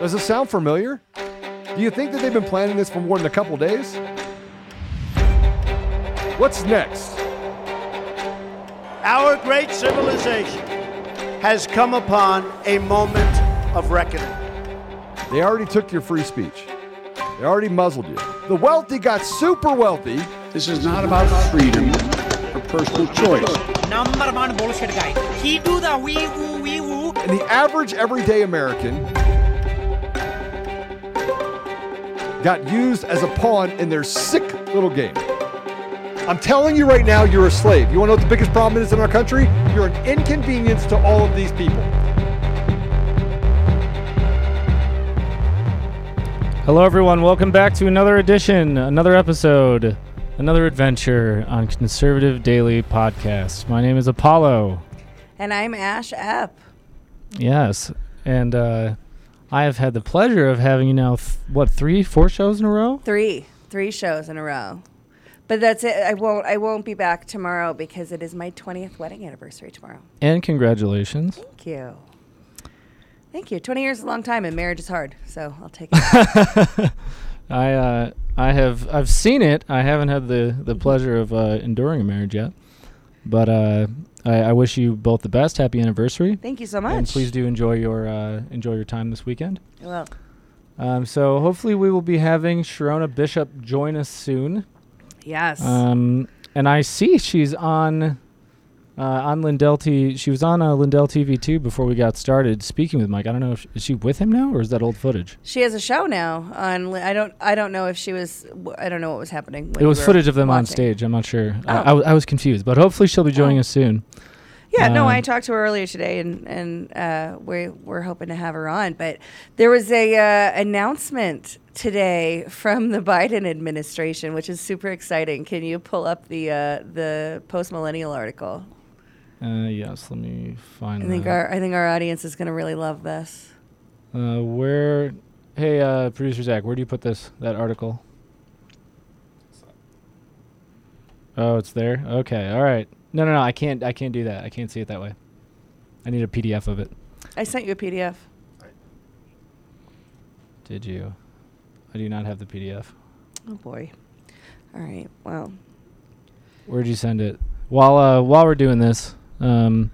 Does it sound familiar? Do you think that they've been planning this for more than a couple days? What's next? Our great civilization has come upon a moment of reckoning. They already took your free speech. They already muzzled you. The wealthy got super wealthy. This is not about freedom or personal choice. Number one bullshit guy. He do the wee woo wee woo. And the average everyday American got used as a pawn in their sick little game. I'm telling you right now, you're a slave. You want to know what the biggest problem is in our country? You're an inconvenience to all of these people. Hello, everyone. Welcome back to another edition, another episode, another adventure on Conservative Daily Podcast. My name is Apollo. And I'm Ash Epp. Yes. And uh, I have had the pleasure of having you now, th- what, three, four shows in a row? Three, three shows in a row. But that's it. I won't. I won't be back tomorrow because it is my 20th wedding anniversary tomorrow. And congratulations. Thank you. Thank you. 20 years is a long time, and marriage is hard, so I'll take it. I uh, I have I've seen it. I haven't had the the pleasure of uh, enduring a marriage yet, but uh, I, I wish you both the best. Happy anniversary. Thank you so much. And please do enjoy your uh, enjoy your time this weekend. Well, Um, so hopefully we will be having Sherronna Bishop join us soon. yes. Um, and I see she's on uh, on Lindell TV, She was on uh, Lindell TV too before we got started speaking with Mike. I don't know if is she with him now or is that old footage? she has a show now on. I don't. I don't know if she was. I don't know what was happening. it was we footage of them on stage. I'm not sure. I, Oh. I, w- I was confused, but hopefully she'll be joining Oh. us soon. Yeah, no, I Um, talked to her earlier today, and and uh, we we're hoping to have her on. But there was a uh, announcement today from the Biden administration, which is super exciting. Can you pull up the uh, the post millennial article? Uh, yes, let me find. I think that. our I think our audience is going to really love this. Uh, where? Hey, uh, producer Zach, where do you put this that article? Oh, it's there. Okay, all right. No, no, no. I can't. I can't do that. I can't see it that way. I need a PDF of it. I sent you a PDF. Did you? I do not have the PDF. Oh boy. All right. Well, Where'd you send it? While uh, while we're doing this, um,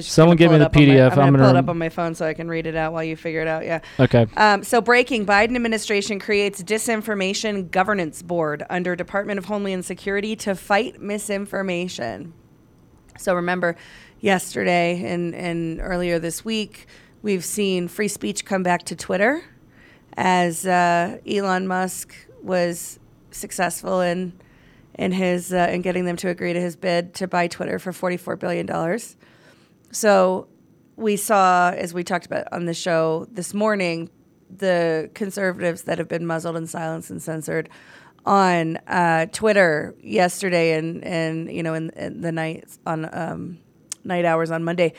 Someone give me the PDF. my- I'm I'm gonna pull it up on my phone so I can read it out while you figure it out. Yeah. okay. Um, so, breaking Biden administration creates disinformation governance board under Department of Homeland Security to fight misinformation. So, remember, yesterday and, and earlier this week, we've seen free speech come back to Twitter as uh, Elon Musk was successful in in his uh, in getting them to agree to his bid to buy Twitter for forty four billion dollars. So we saw, as we talked about on the show this morning, the conservatives that have been muzzled and silenced and censored on uh, Twitter yesterday and and you know in, in the nights on um, night hours on Monday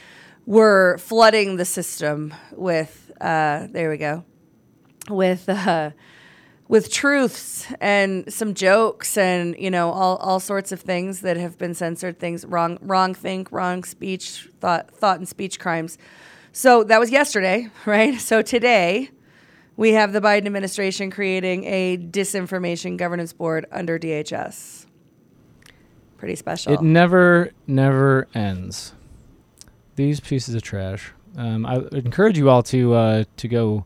were flooding the system with uh, there we go with uh, with truths and some jokes and you know all, all sorts of things that have been censored things wrong wrong think wrong speech thought thought and speech crimes so that was yesterday right so today we have the biden administration creating a disinformation governance board under dhs pretty special It never, never ends. These pieces of trash. Um, I encourage you all to uh, to go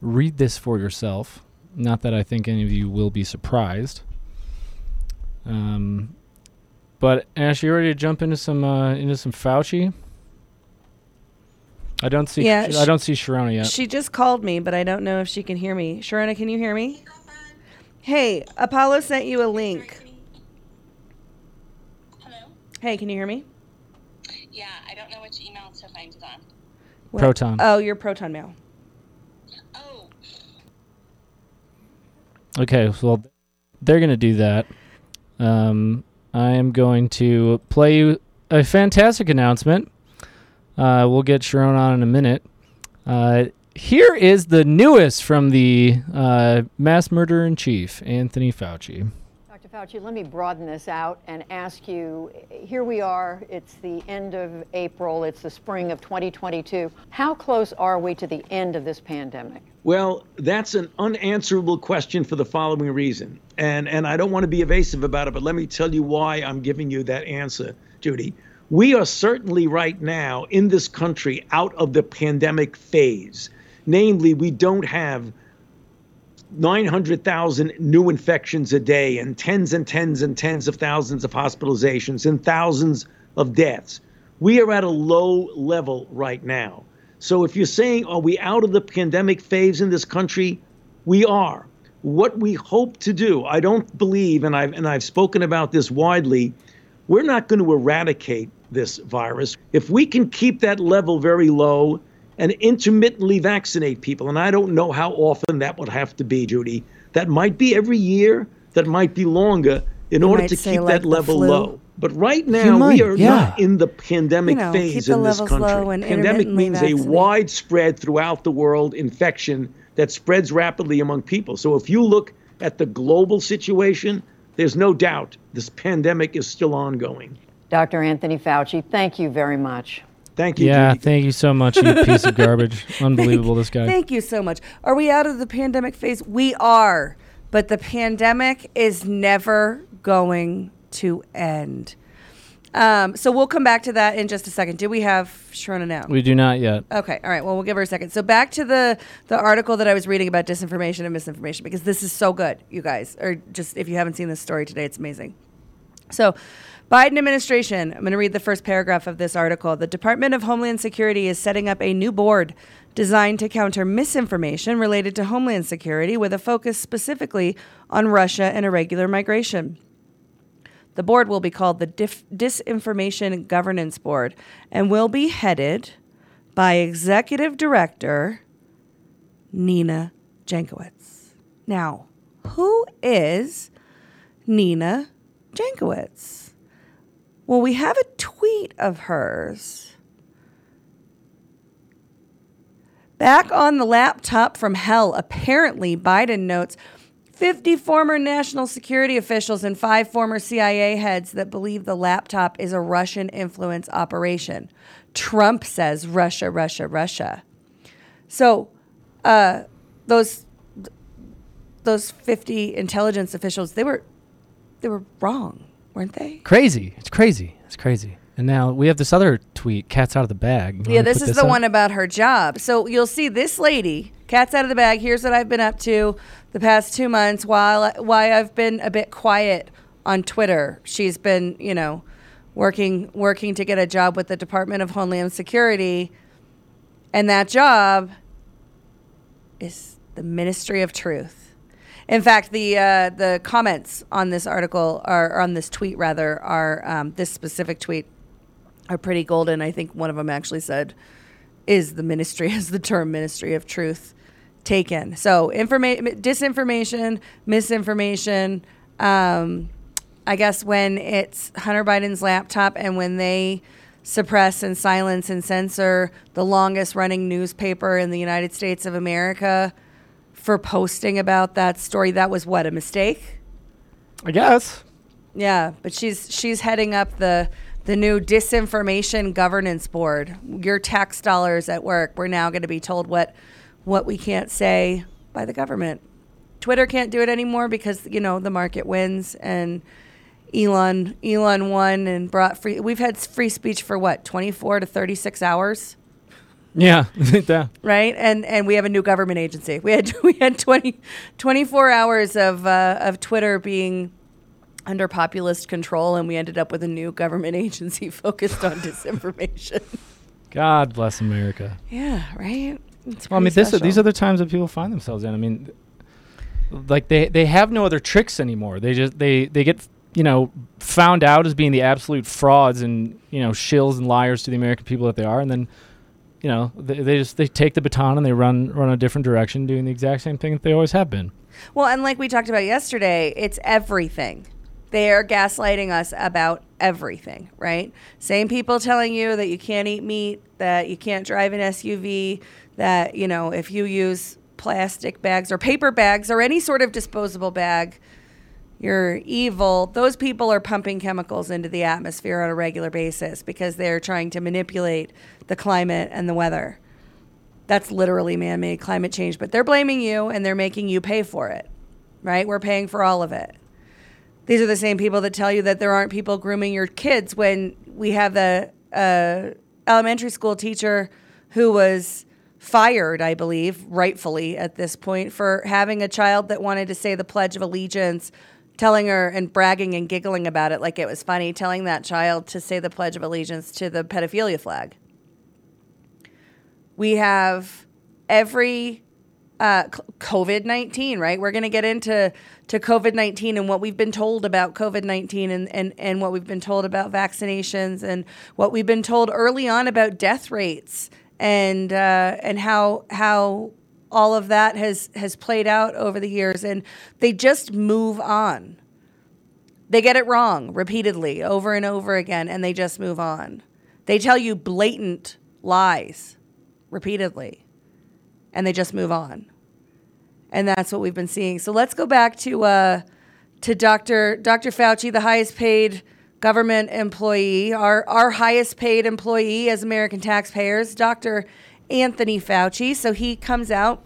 read this for yourself. Not that I think any of you will be surprised. Um, but Ash, you ready to jump into some uh, into some Fauci? I don't see. Yeah, I don't see Sherronna yet. She just called me, but I don't know if she can hear me. Sherronna, can you hear me? Hey, Apollo sent you a link. Hello? Hey, can you hear me? Yeah, I don't know which email to find it on. What- Proton. Oh, your Proton mail. Okay, well, they're going to do that. Um, I am going to play you a fantastic announcement. Uh, we'll get Sharon on in a minute. Uh, here is the newest from the uh, mass murderer in chief, Anthony Fauci. Fauci, let me broaden this out and ask you here we are, it's the end of April, it's the spring of 2022. How close are we to the end of this pandemic? Well, that's an unanswerable question for the following reason. And, and I don't want to be evasive about it, but let me tell you why I'm giving you that answer, Judy. We are certainly right now in this country out of the pandemic phase. Namely, we don't have 900,000 new infections a day and tens and tens and tens of thousands of hospitalizations and thousands of deaths. We are at a low level right now. So if you're saying, are we out of the pandemic phase in this country? We are. What we hope to do, I don't believe, and I've, and I've spoken about this widely, we're not going to eradicate this virus. If we can keep that level very low, and intermittently vaccinate people. And I don't know how often that would have to be, Judy. That might be every year, that might be longer in You order to keep like that level flu. low. But right now, might, we are yeah. not in the pandemic You know, phase in this levels country. low and pandemic means vaccinate. a widespread throughout the world infection that spreads rapidly among people. So if you look at the global situation, there's no doubt this pandemic is still ongoing. Dr. Anthony Fauci, thank you very much. Thank you, Yeah, Judy. thank you so much, you piece of garbage. Unbelievable, this guy. Thank you so much. Are we out of the pandemic phase? We are, but the pandemic is never going to end. Um, so we'll come back to that in just a second. Do we have Sherronna now? We do not yet. Okay, all right. Well, we'll give her a second. So back to the the article that I was reading about disinformation and misinformation because this is so good, you guys. Or just if you haven't seen this story today, it's amazing. So, Biden administration, I'm going to read the first paragraph of this article. The Department of Homeland Security is setting up a new board designed to counter misinformation related to Homeland Security with a focus specifically on Russia and irregular migration. The board will be called the Dif- Disinformation Governance Board and will be headed by Executive Director Nina Jankowicz. Now, who is Nina Jankowicz? Well, we have a tweet of hers. Back on the laptop from hell, apparently, Biden notes 50 former national security officials and five former CIA heads that believe the laptop is a Russian influence operation. Trump says Russia, Russia, Russia. So, uh, those those 50 intelligence officials, they were they were wrong, weren't they? Crazy. It's crazy. It's crazy. And now we have this other tweet, cat's out of the bag. You Yeah, wanna this is the up? one about her job. So you'll see this lady, cat's out of the bag. Here's what I've been up to the past two months while why I've been a bit quiet on Twitter. She's been, you know, working working to get a job with the Department of Homeland Security, and that job is the Ministry of Truth. In fact, the uh, the comments on this article are or on this tweet rather are um, this specific tweet are pretty golden. I think one of them actually said, "Is the ministry is the term Ministry of Truth taken?" So, informa- disinformation, misinformation. Um, I guess when it's Hunter Biden's laptop and when they suppress and silence and censor the longest running newspaper in the United States of America for posting about that story, that was what a mistake. I guess. Yeah, but she's she's heading up the the new disinformation governance board. Your tax dollars at work. We're now going to be told what what we can't say by the government. Twitter can't do it anymore because you know the market wins and Elon Elon won and brought free. We've had free speech for what twenty four to thirty six hours Yeah. yeah. right? And and we have a new government agency. We had we had 20, 24 hours of uh, of Twitter being under populist control, and we ended up with a new government agency focused on disinformation. God bless America. yeah, right. It's Well, I mean, this are, these are the times that people find themselves in. I mean, like they they have no other tricks anymore. They just they they get you know found out as being the absolute frauds and you know shills and liars to the American people that they are, and then you know they, they just they take the baton and they run run a different direction, doing the exact same thing that they always have been. Well, and like we talked about yesterday, it's everything. They're gaslighting us about everything, right? Same people telling you that you can't eat meat, that you can't drive an SUV, that, you know, if you use plastic bags or paper bags or any sort of disposable bag, you're evil. Those people are pumping chemicals into the atmosphere on a regular basis because they're trying to manipulate the climate and the weather. That's literally man made climate change, but they're blaming you and they're making you pay for it, right? We're paying for all of it. These are the same people that tell you that there aren't people grooming your kids when we have the elementary school teacher who was fired, I believe, rightfully at this point, for having a child that wanted to say the Pledge of Allegiance, telling her and bragging and giggling about it like it was funny, telling that child to say the Pledge of Allegiance to the pedophilia flag. We have every uh, COVID 19, right? We're going to get into to COVID 19 and what we've been told about COVID 19 and, and, and what we've been told about vaccinations and what we've been told early on about death rates and uh, and how how all of that has has played out over the years and they just move on. They get it wrong repeatedly over and over again and they just move on. They tell you blatant lies repeatedly and they just move on. And that's what we've been seeing. So let's go back to uh, to dr dr fauci the highest paid government employee, our, our highest paid employee as American taxpayers, Dr. Anthony Fauci. So he comes out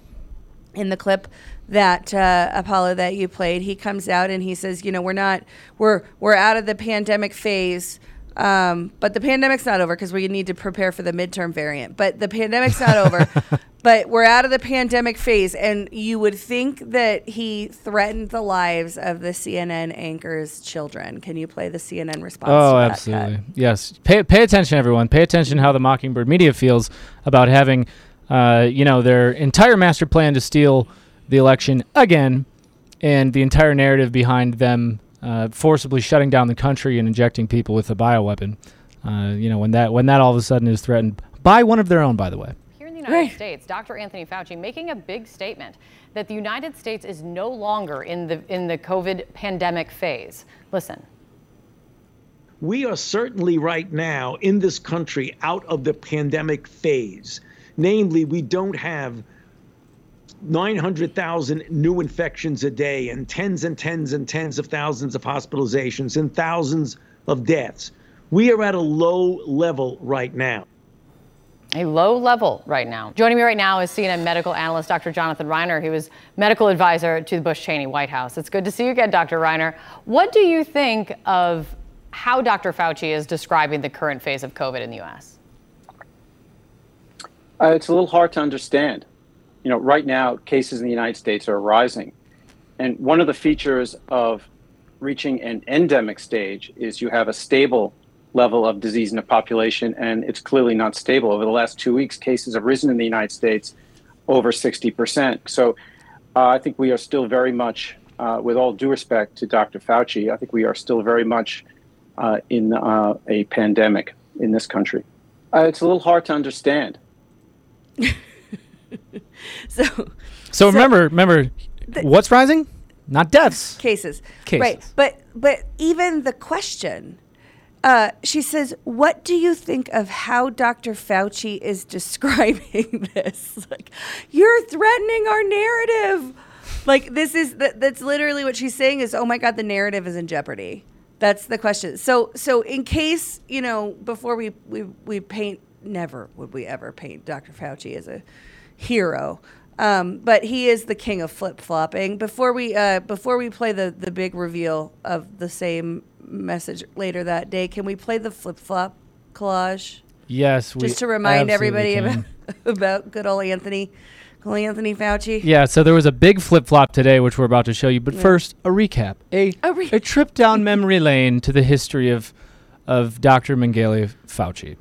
in the clip that uh, Apollo that you played. He comes out and he says, you know, we're not, we're we're out of the pandemic phase. Um, but the pandemic's not over because we need to prepare for the midterm variant. But the pandemic's not over. but we're out of the pandemic phase, and you would think that he threatened the lives of the CNN anchor's children. Can you play the CNN response? Oh, absolutely. Yes. Pay pay attention, everyone. Pay attention how the Mockingbird media feels about having, uh, you know, their entire master plan to steal the election again, and the entire narrative behind them uh, forcibly shutting down the country and injecting people with a bioweapon. Uh, you know, when that when that all of a sudden is threatened by one of their own, by the way. Here in the United right. States, Dr. Anthony Fauci making a big statement that the United States is no longer in the in the COVID pandemic phase. Listen. We are certainly right now in this country out of the pandemic phase. Namely, we don't have 900,000 new infections a day and tens and tens and tens of thousands of hospitalizations and thousands of deaths. We are at a low level right now. A low level right now. Joining me right now is CNN medical analyst Dr. Jonathan Reiner. He was medical advisor to the Bush Cheney White House. It's good to see you again, Dr. Reiner. What do you think of how Dr. Fauci is describing the current phase of COVID in the U.S.? Uh, it's a little hard to understand you know, right now cases in the United States are rising. And one of the features of reaching an endemic stage is you have a stable level of disease in the population, and it's clearly not stable. Over the last two weeks, cases have risen in the United States over 60%. So uh, I think we are still very much, uh, with all due respect to Dr. Fauci, I think we are still very much uh, in uh, a pandemic in this country. Uh, it's a little hard to understand. so, so, so remember, remember, the, what's rising? Not deaths. Cases. Cases. Right. But but even the question, uh, she says, "What do you think of how Dr. Fauci is describing this? Like, you're threatening our narrative. Like, this is that, that's literally what she's saying. Is oh my god, the narrative is in jeopardy. That's the question. So so in case you know, before we we we paint, never would we ever paint Dr. Fauci as a hero. Um, but he is the king of flip flopping. Before we uh, before we play the the big reveal of the same message later that day, can we play the flip flop collage? Yes, we just to remind everybody about, about good old Anthony. Good old Anthony Fauci. Yeah, so there was a big flip flop today, which we're about to show you. But yeah. first, a recap, a a, re- a trip down memory lane to the history of of Dr. Mengele Fauci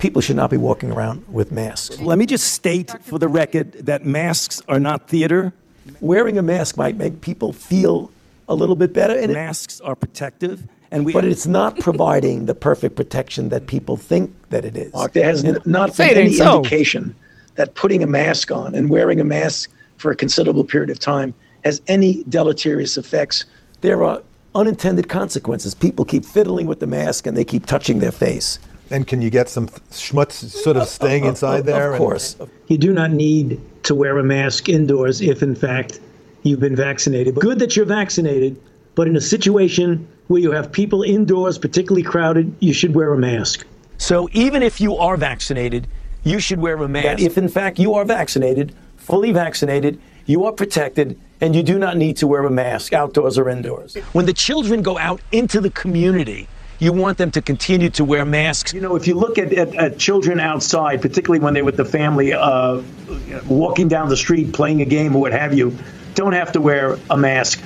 people should not be walking around with masks. Let me just state for the record that masks are not theater. Wearing a mask might make people feel a little bit better, and masks are protective. And we, but it's not providing the perfect protection that people think that it is. Mark, there has not been any so. indication that putting a mask on and wearing a mask for a considerable period of time has any deleterious effects. There are unintended consequences. People keep fiddling with the mask and they keep touching their face. And can you get some schmutz sort of staying inside there? Of course. You do not need to wear a mask indoors if, in fact, you've been vaccinated. Good that you're vaccinated, But in a situation where you have people indoors, particularly crowded, you should wear a mask. So even if you are vaccinated, you should wear a mask. If in fact you are vaccinated, fully vaccinated, you are protected, and you do not need to wear a mask outdoors or indoors. When the children go out into the community, you want them to continue to wear masks. You know, if you look at, at, at children outside, particularly when they're with the family, uh, walking down the street, playing a game or what have you, don't have to wear a mask.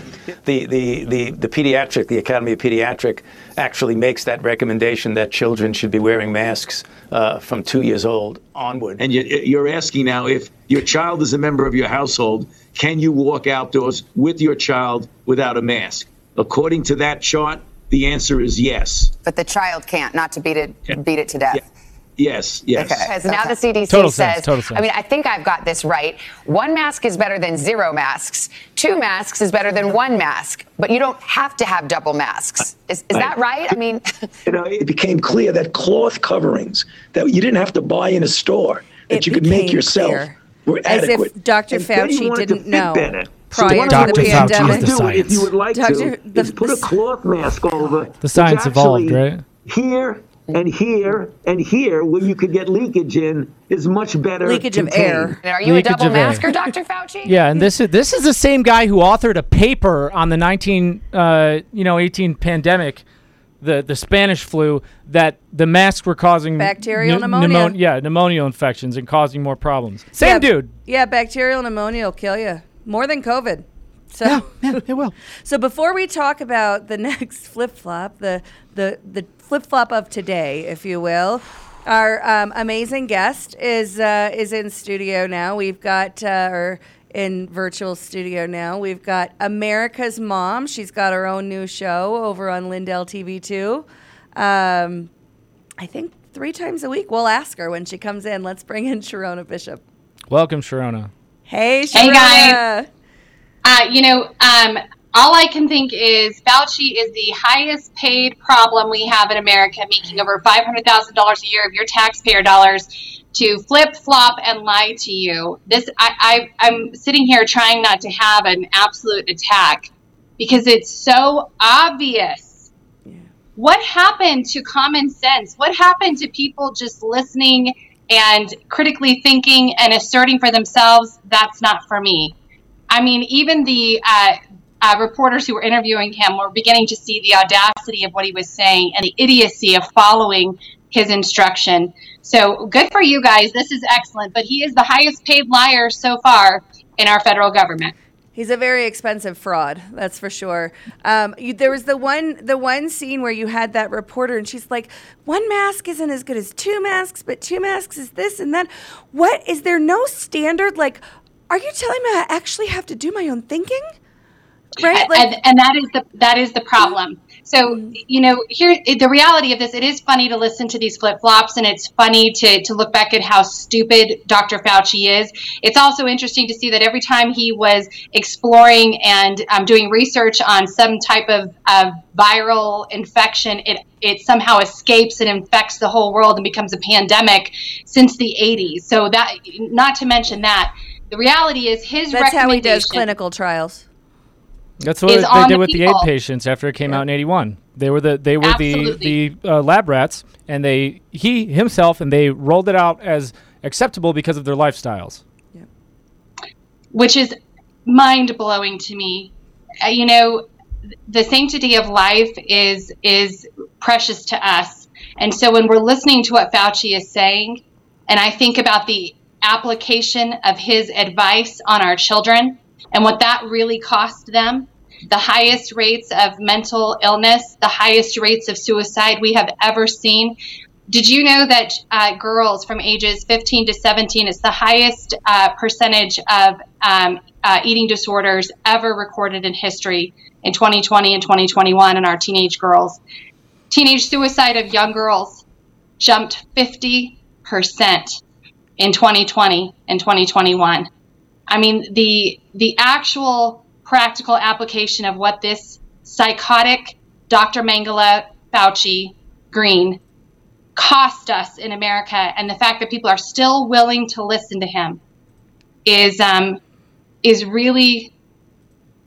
The, the, the, the pediatric, the Academy of Pediatric, actually makes that recommendation that children should be wearing masks uh, from two years old onward. And you, you're asking now if your child is a member of your household, can you walk outdoors with your child without a mask? According to that chart, the answer is yes. But the child can't, not to beat it, beat it to death. Yes, yes. Because now the CDC Total says, sense, total sense. I mean, I think I've got this right. One mask is better than zero masks. Two masks is better than one mask. But you don't have to have double masks. Is, is that right? I mean, You know, it became clear that cloth coverings that you didn't have to buy in a store, that you could make yourself, clear. were As if. Dr. And Fauci didn't know better. Prior So to what Dr. the Fauci is pandemic. the do, if science. you would like Doctor- to, the- is put a cloth mask over. The science which evolved, right? Here and here and here, where you could get leakage in, is much better. Leakage of air. are you a double masker, Dr. Fauci? Yeah, and this is this is the same guy who authored a paper on the 19 uh, you know 18 pandemic, the the Spanish flu that the masks were causing Bacterial pneu- pneumonia. pneumo- yeah, pneumonia infections and causing more problems. Same Yeah, dude. Yeah, bacterial pneumonia will kill you more than COVID. So, Yeah, yeah, it will. so before we talk about the next flip flop, the the the flip flop of today, if you will, our um, amazing guest is uh, is in studio now. We've got uh, or in virtual studio now. We've got America's Mom. She's got her own new show over on Lindell TV two. Um, I think three times a week. We'll ask her when she comes in. Let's bring in Sherronna Bishop. Welcome, Sherronna. Hey, Sherronna. Hey, guys. Uh, you know, um, all I can think is Fauci is the highest paid problem we have in America, making over $500,000 a year of your taxpayer dollars to flip flop and lie to you. This, I, I, I'm sitting here trying not to have an absolute attack because it's so obvious. What happened to common sense? What happened to people just listening and critically thinking and asserting for themselves, that's not for me? I mean, even the uh, uh, reporters who were interviewing him were beginning to see the audacity of what he was saying and the idiocy of following his instruction. So good for you guys. This is excellent. But he is the highest paid liar so far in our federal government. He's a very expensive fraud, that's for sure. Um, you, there was the one, the one scene where you had that reporter, and she's like, "One mask isn't as good as two masks, but two masks is this and that." What is there no standard? Like, are you telling me I actually have to do my own thinking? Right? Like, and, and that is the that is the problem. So you know, here the reality of this, it is funny to listen to these flip flops, and it's funny to to look back at how stupid Dr. Fauci is. It's also interesting to see that every time he was exploring and um, doing research on some type of, of viral infection, it it somehow escapes and infects the whole world and becomes a pandemic since the 80s. So that, not to mention that, the reality is his that's how he does clinical trials. That's what they did the with the people. AIDS patients after it came out in '81. They were the they were Absolutely. the the uh, lab rats, and they he himself and they rolled it out as acceptable because of their lifestyles. which is mind blowing to me. Uh, you know, the sanctity of life is is precious to us, and so when we're listening to what Fauci is saying, and I think about the application of his advice on our children and what that really cost them. The highest rates of mental illness, the highest rates of suicide we have ever seen. Did you know that uh, girls from ages 15 to 17 is the highest uh, percentage of um, uh, eating disorders ever recorded in history in 2020 and 2021 in our teenage girls? Teenage suicide of young girls jumped 50% in 2020 and 2021. I mean, the the actual practical application of what this psychotic Dr. Mangala Fauci Green cost us in America, and the fact that people are still willing to listen to him is um, is really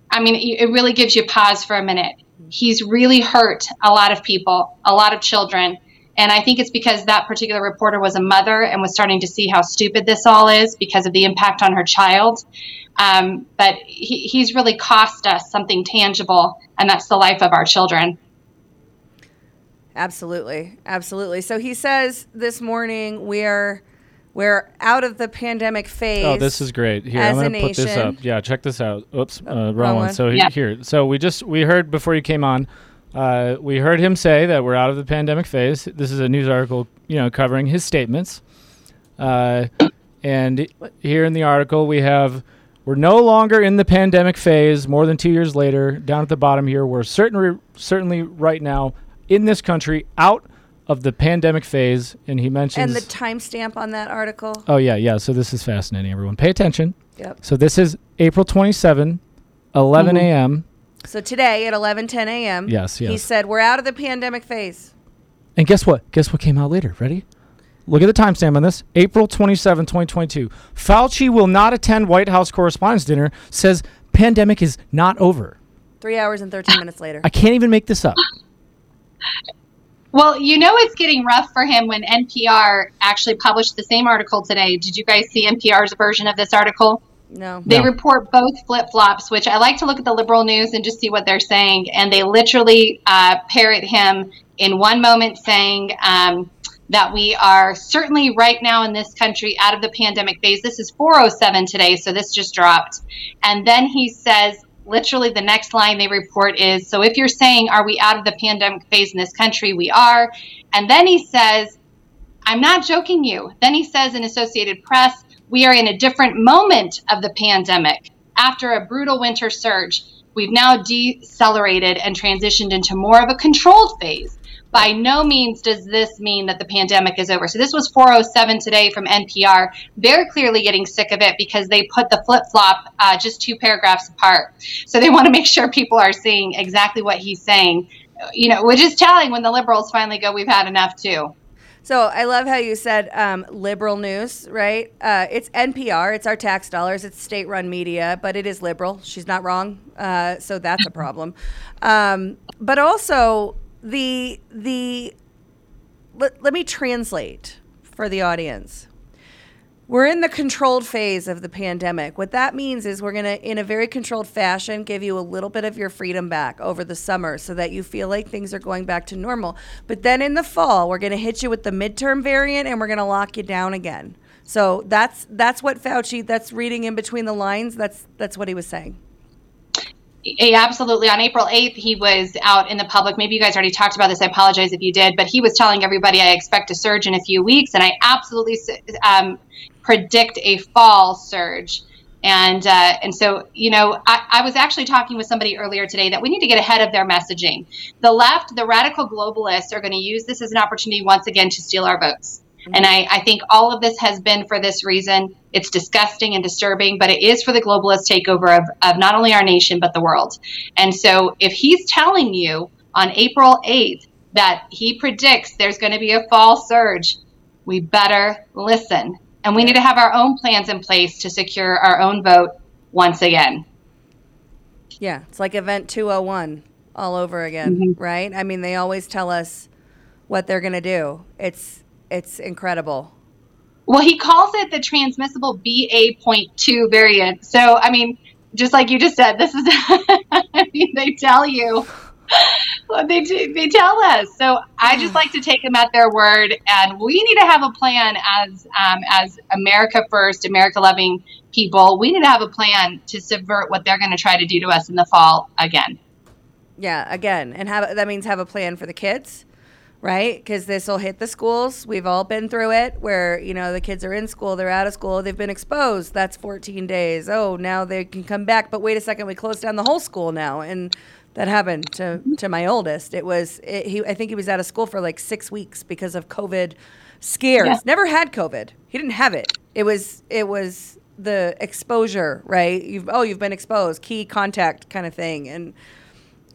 I mean, it it really gives you pause for a minute. He's really hurt a lot of people, a lot of children. And I think it's because that particular reporter was a mother and was starting to see how stupid this all is because of the impact on her child. Um, but he, he's really cost us something tangible, and that's the life of our children. Absolutely. Absolutely. So he says this morning we're we're out of the pandemic phase. Oh, this is great. Here, I'm going to put this up. Yeah, check this out. Oops, uh, wrong, wrong one. one. So Yeah. here, so we just we heard before you came on, uh, we heard him say that we're out of the pandemic phase. This is a news article, you know, covering his statements. Uh, and here in the article we have we're no longer in the pandemic phase. More than two years later, down at the bottom here, we're certainly certainly right now in this country out of the pandemic phase. And he mentions and the timestamp on that article. Oh yeah, yeah. So this is fascinating. Everyone, pay attention. Yep. So this is April 27, 11 Mhm. a.m. So today at 11:10 a.m. Yes, He said we're out of the pandemic phase. And guess what? Guess what came out later? Ready? Look at the timestamp on this. April 27, 2022. Fauci will not attend White House Correspondents' Dinner. Says pandemic is not over. Three hours and 13 minutes later. I can't even make this up. Well, you know it's getting rough for him when NPR actually published the same article today. Did you guys see NPR's version of this article? No. They report both flip flops, which I like to look at the liberal news and just see what they're saying. And they literally uh, parrot him in one moment saying um, that we are certainly right now in this country out of the pandemic phase. This is 407 today, so this just dropped. And then he says, literally, the next line they report is So if you're saying, are we out of the pandemic phase in this country? We are. And then he says, I'm not joking you. Then he says in Associated Press, we are in a different moment of the pandemic. After a brutal winter surge, we've now decelerated and transitioned into more of a controlled phase. By no means does this mean that the pandemic is over. So this was 407 today from NPR. Very clearly getting sick of it because they put the flip flop uh, just two paragraphs apart. So they want to make sure people are seeing exactly what he's saying. You know, which is telling when the liberals finally go, "We've had enough too." So I love how you said um, liberal news, right? Uh, it's NPR. It's our tax dollars. It's state-run media, but it is liberal. She's not wrong. Uh, so that's a problem. Um, but also the the let, let me translate for the audience. We're in the controlled phase of the pandemic. What that means is we're going to, in a very controlled fashion, give you a little bit of your freedom back over the summer so that you feel like things are going back to normal. But then in the fall, we're going to hit you with the midterm variant and we're going to lock you down again. So that's that's what Fauci. That's reading in between the lines. That's that's what he was saying. Absolutely. On April 8th, he was out in the public. Maybe you guys already talked about this. I apologize if you did, but he was telling everybody, I expect a surge in a few weeks. And I absolutely um, predict a fall surge. And uh, and so, you know, I, I was actually talking with somebody earlier today that we need to get ahead of their messaging. The left, the radical globalists, are going to use this as an opportunity once again to steal our votes. And I, I think all of this has been for this reason. It's disgusting and disturbing, but it is for the globalist takeover of, of not only our nation, but the world. And so if he's telling you on April 8th that he predicts there's going to be a fall surge, we better listen. And we need to have our own plans in place to secure our own vote once again. Yeah, it's like Event 201 all over again, mm-hmm. right? I mean, they always tell us what they're going to do. It's it's incredible. Well, he calls it the transmissible BA.2 variant. So, I mean, just like you just said, this is, I mean, they tell you what they, they tell us. So I just like to take them at their word. And we need to have a plan as, um, as America first, America loving people. We need to have a plan to subvert what they're going to try to do to us in the fall again. Yeah, again, and have that means have a plan for the kids, right? Because this will hit the schools. We've all been through it, where you know the kids are in school, they're out of school, they've been exposed. That's 14 days. Oh, now they can come back. But wait a second, we closed down the whole school now, and that happened to to my oldest. It was it, he. I think he was out of school for like six weeks because of COVID scares. Yeah. Never had COVID. He didn't have it. It was it was the exposure, right? You've oh you've been exposed, key contact kind of thing, and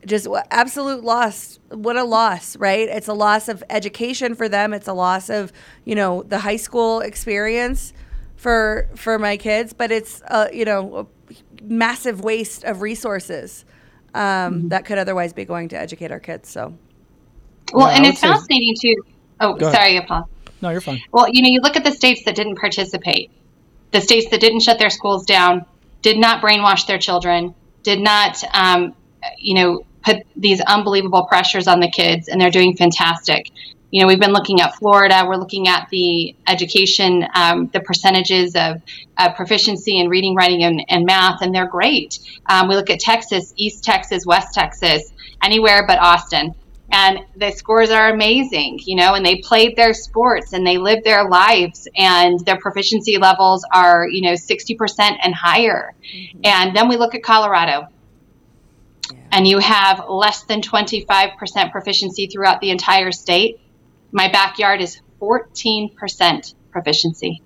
just absolute loss. What a loss, right? It's a loss of education for them. It's a loss of you know the high school experience for for my kids. But it's uh, you know massive waste of resources um, Mm-hmm. that could otherwise be going to educate our kids. So, Well, Yeah, and would it's say- fascinating too. Oh, Go ahead. sorry, Paul. No, you're fine. Well, you know, you look at the states that didn't participate, the states that didn't shut their schools down, did not brainwash their children, did not, um, you know, put these unbelievable pressures on the kids, and they're doing fantastic. You know, we've been looking at Florida. We're looking at the education, um, the percentages of uh, proficiency in reading, writing, and, and math, and they're great. Um, we look at Texas, East Texas, West Texas, anywhere but Austin and the scores are amazing, you know, and they played their sports and they lived their lives and their proficiency levels are, you know, 60% and higher. And then we look at Colorado and you have less than 25% proficiency throughout the entire state. My backyard is 14% proficiency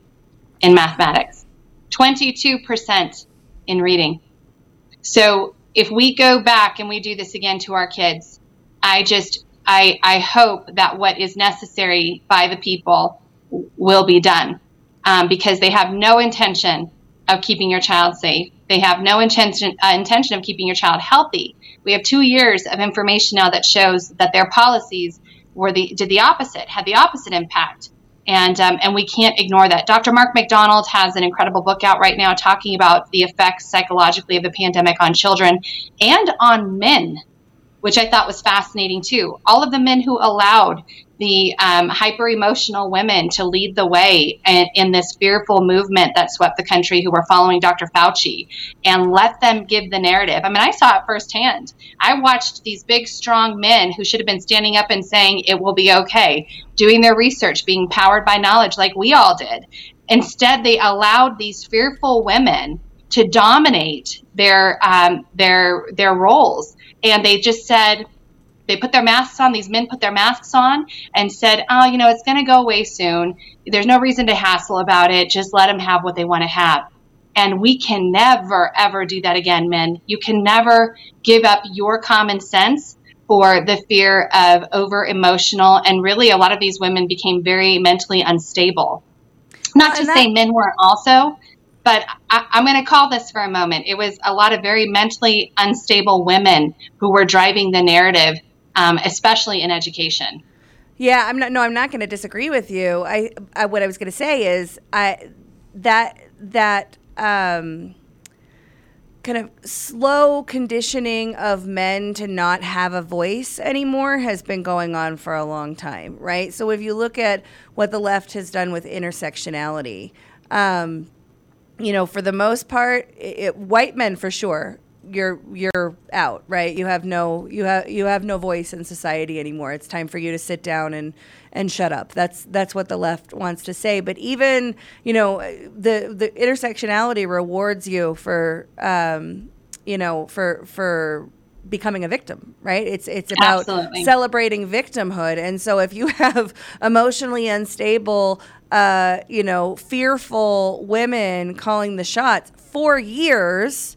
in mathematics, 22% in reading. So if we go back and we do this again to our kids, I just I I hope that what is necessary by the people will be done um, because they have no intention of keeping your child safe. They have no intention uh, intention of keeping your child healthy. We have two years of information now that shows that their policies were the did the opposite, had the opposite impact, and um, and we can't ignore that. Dr. Mark McDonald has an incredible book out right now talking about the effects psychologically of the pandemic on children and on men which I thought was fascinating too. All of the men who allowed the um, hyper emotional women to lead the way in, in this fearful movement that swept the country, who were following Dr. Fauci, and let them give the narrative. I mean, I saw it firsthand. I watched these big, strong men who should have been standing up and saying, it will be okay, doing their research, being powered by knowledge like we all did. Instead, they allowed these fearful women to dominate their um, their their roles, and they just said they put their masks on. These men put their masks on and said, "Oh, you know, it's going to go away soon. There's no reason to hassle about it. Just let them have what they want to have." And we can never ever do that again, men. You can never give up your common sense for the fear of over emotional, and really, a lot of these women became very mentally unstable. Not to that- say men weren't also, but I, I'm going to call this for a moment. It was a lot of very mentally unstable women who were driving the narrative, um, especially in education. Yeah, I'm not. No, I'm not going to disagree with you. I, I what I was going to say is, I that that um, kind of slow conditioning of men to not have a voice anymore has been going on for a long time, right? So if you look at what the left has done with intersectionality, um, you know, for the most part, it, it, white men for sure. You're you're out, right? You have no you have you have no voice in society anymore. It's time for you to sit down and and shut up. That's that's what the left wants to say. But even you know the the intersectionality rewards you for um, you know for for becoming a victim, right? It's it's about Absolutely. celebrating victimhood. And so if you have emotionally unstable, uh, you know, fearful women calling the shots for years,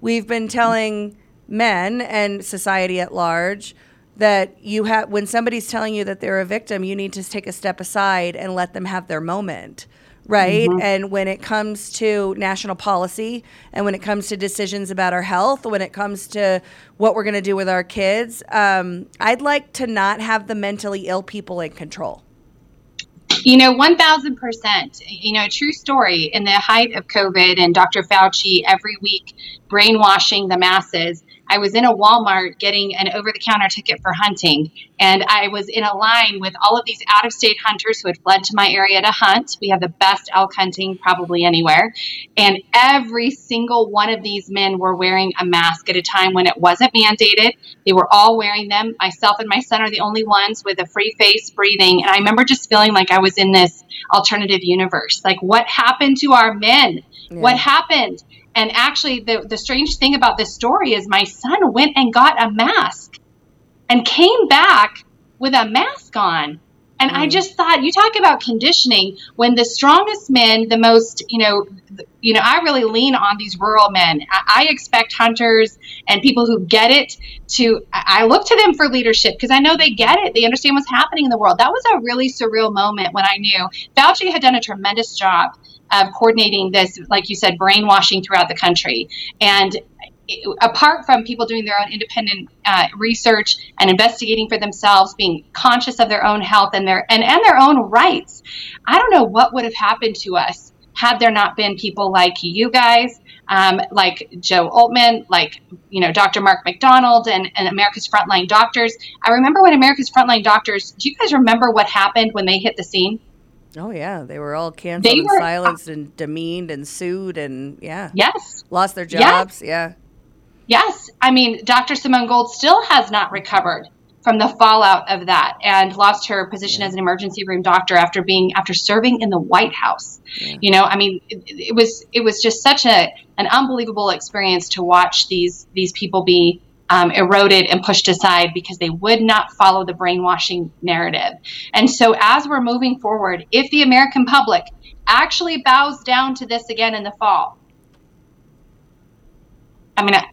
we've been telling men and society at large that you have when somebody's telling you that they're a victim, you need to take a step aside and let them have their moment. Right. Mhm. And when it comes to national policy and when it comes to decisions about our health, when it comes to what we're going to do with our kids, um, I'd like to not have the mentally ill people in control. You know, 1000%. You know, true story. In the height of COVID and Dr. Fauci every week brainwashing the masses, I was in a Walmart getting an over the counter ticket for hunting. And I was in a line with all of these out of state hunters who had fled to my area to hunt. We have the best elk hunting probably anywhere. And every single one of these men were wearing a mask at a time when it wasn't mandated. They were all wearing them. Myself and my son are the only ones with a free face breathing. And I remember just feeling like I was in this alternative universe. Like, what happened to our men? What happened? And actually, the, the strange thing about this story is my son went and got a mask and came back with a mask on. And I mm. just thought, you talk about conditioning when the strongest men, the most, you know, you know, I really lean on these rural men. I, I expect hunters and people who get it to, I I look to them for leadership because I know they get it. They understand what's happening in the world. That was a really surreal moment when I knew Fauci had done a tremendous job of coordinating this, like you said, brainwashing throughout the country. And apart from people doing their own independent uh, research and investigating for themselves, being conscious of their own health and their and, and their own rights, I don't know what would have happened to us had there not been people like you guys, um, like Joe Oltmann, like you know Dr. Mark McDonald, and, and America's Frontline Doctors. I remember when America's Frontline Doctors. Do you guys remember what happened when they hit the scene? Oh yeah, they were all canceled They and were- uh, silenced and demeaned and sued and yeah. Yes. Lost their Yes. jobs. Yeah. Yes, I mean, Dr. Simone Gold still has not recovered from the fallout of that and lost her position as an emergency room doctor after being after serving in the White House. You know, I mean, it, it was it was just such a an unbelievable experience to watch these these people be um, eroded and pushed aside because they would not follow the brainwashing narrative. And so, as we're moving forward, if the American public actually bows down to this again in the fall, I mean, I-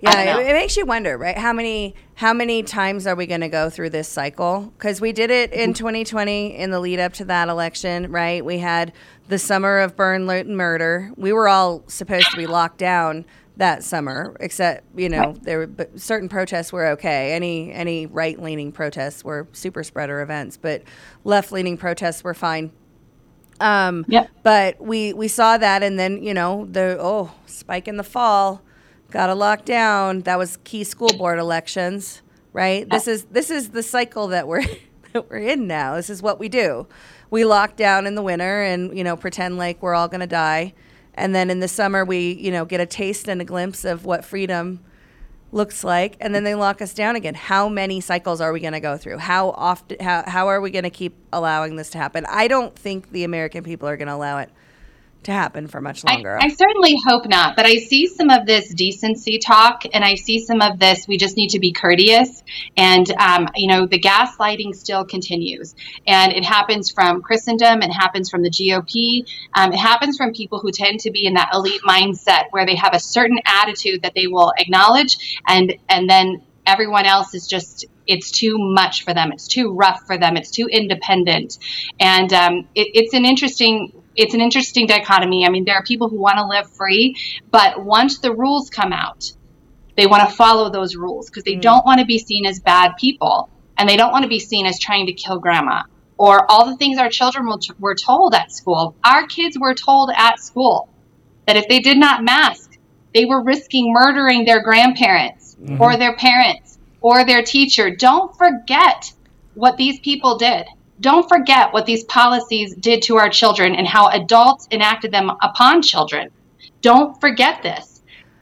Yeah, it, it makes you wonder, right? How many how many times are we going to go through this cycle? Because we did it Mm-hmm. in 2020 in the lead up to that election, right? We had the summer of burn, loot, and murder. We were all supposed to be locked down that summer, except you know there were but certain protests were okay. Any any right leaning protests were super spreader events, but left leaning protests were fine. Um, Yep. But we we saw that, and then you know the oh spike in the fall, got a lockdown. That was key school board elections, right? This is this is the cycle that we're that we're in now. This is what we do. We lock down in the winter, and you know pretend like we're all gonna die, and then in the summer we you know get a taste and a glimpse of what freedom looks like. And then they lock us down again. How many cycles are we going to go through? How often how, how are we going to keep allowing this to happen? I don't think the american people are going to allow it to happen for much longer I, I certainly hope not, but I see some of this decency talk, and I see some of this. We just need to be courteous, and um, you know, the gaslighting still continues, and it happens from Christendom, it happens from the GOP, um, it happens from people who tend to be in that elite mindset where they have a certain attitude that they will acknowledge, and and then everyone else is just it's too much for them. It's too rough for them. It's too independent. And um, it, it's an interesting it's an interesting dichotomy. I mean there are people who want to live free but once the rules come out they want to follow those rules because they don't want to be seen as bad people and they don't want to be seen as trying to kill grandma. Or all the things our children were told at school our kids were told at school that if they did not mask they were risking murdering their grandparents Mm-hmm. or their parents or their teacher. Don't forget what these people did. Don't forget what these policies did to our children and how adults enacted them upon children. Don't forget this.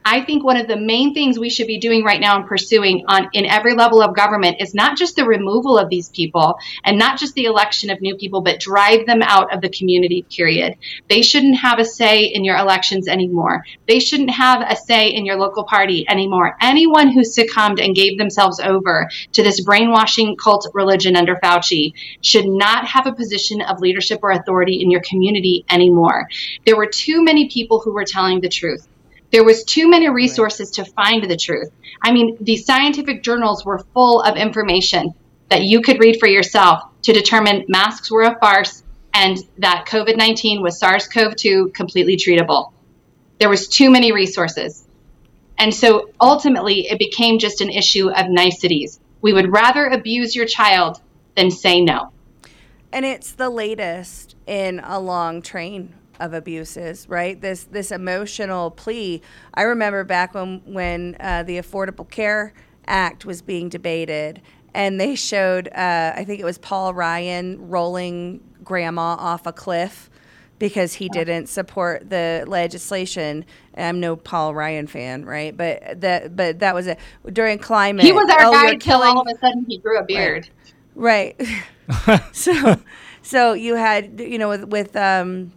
I think one of the main things we should be doing right now and pursuing on in every level of government is not just the removal of these people and not just the election of new people, but drive them out of the community. Period. They shouldn't have a say in your elections anymore. They shouldn't have a say in your local party anymore. Anyone who succumbed and gave themselves over to this brainwashing cult religion under Fauci should not have a position of leadership or authority in your community anymore. There were too many people who were telling the truth there was too many resources to find the truth. I mean, the scientific journals were full of information that you could read for yourself to determine masks were a farce and that COVID-19 was SARS-CoV-2 completely treatable. There was too many resources. And so ultimately it became just an issue of niceties. We would rather abuse your child than say no. and it's the latest in a long train of abuses right this this emotional plea i remember back when when uh, the affordable care act was being debated and they showed uh, i think it was paul ryan rolling grandma off a cliff because he didn't support the legislation. I'm no Paul Ryan fan, right? But that, but that was it during climate. He was our oh, guy until killing- all of a sudden he grew a beard. Right. so, so you had you know with with um,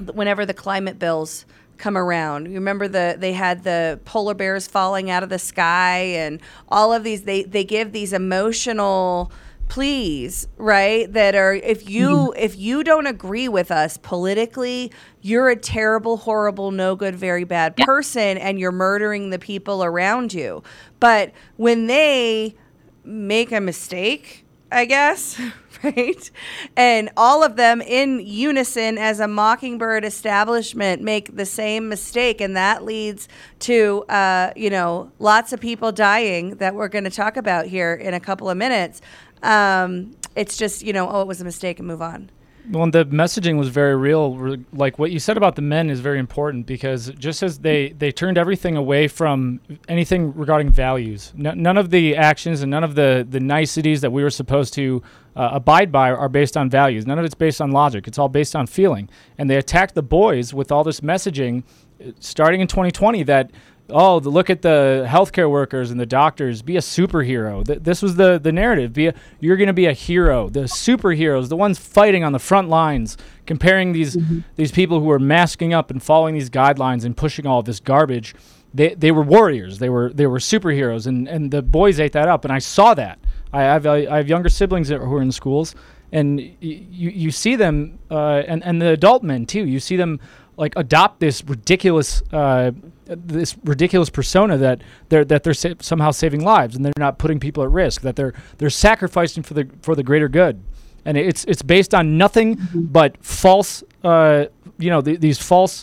whenever the climate bills come around, you remember the they had the polar bears falling out of the sky and all of these. They they give these emotional pleas right that are if you mm-hmm. if you don't agree with us politically you're a terrible horrible no good very bad person and you're murdering the people around you. But when they make a mistake I guess, right? And all of them in unison as a mockingbird establishment make the same mistake. And that leads to, uh, you know, lots of people dying that we're going to talk about here in a couple of minutes. Um, it's just, you know, oh, it was a mistake and move on. Well, the messaging was very real. Like what you said about the men is very important because just as they they turned everything away from anything regarding values, none of the actions and none of the the niceties that we were supposed to uh, abide by are based on values. None of it's based on logic. It's all based on feeling. And they attacked the boys with all this messaging, uh, starting in 2020 that oh, the, look at the healthcare workers and the doctors. Be a superhero. Th- this was the the narrative. Be a, you're going to be a hero. The superheroes, the ones fighting on the front lines, comparing these these people who are masking up and following these guidelines and pushing all this garbage. They, they were warriors. They were they were superheroes, and, and the boys ate that up. And I saw that. I have I have younger siblings that who are in schools, and y- you you see them, uh, and and the adult men too. You see them like adopt this ridiculous uh, this ridiculous persona that they're that they're sa- somehow saving lives and they're not putting people at risk that they're they're sacrificing for the for the greater good. And it's it's based on nothing but false uh, you know th- these false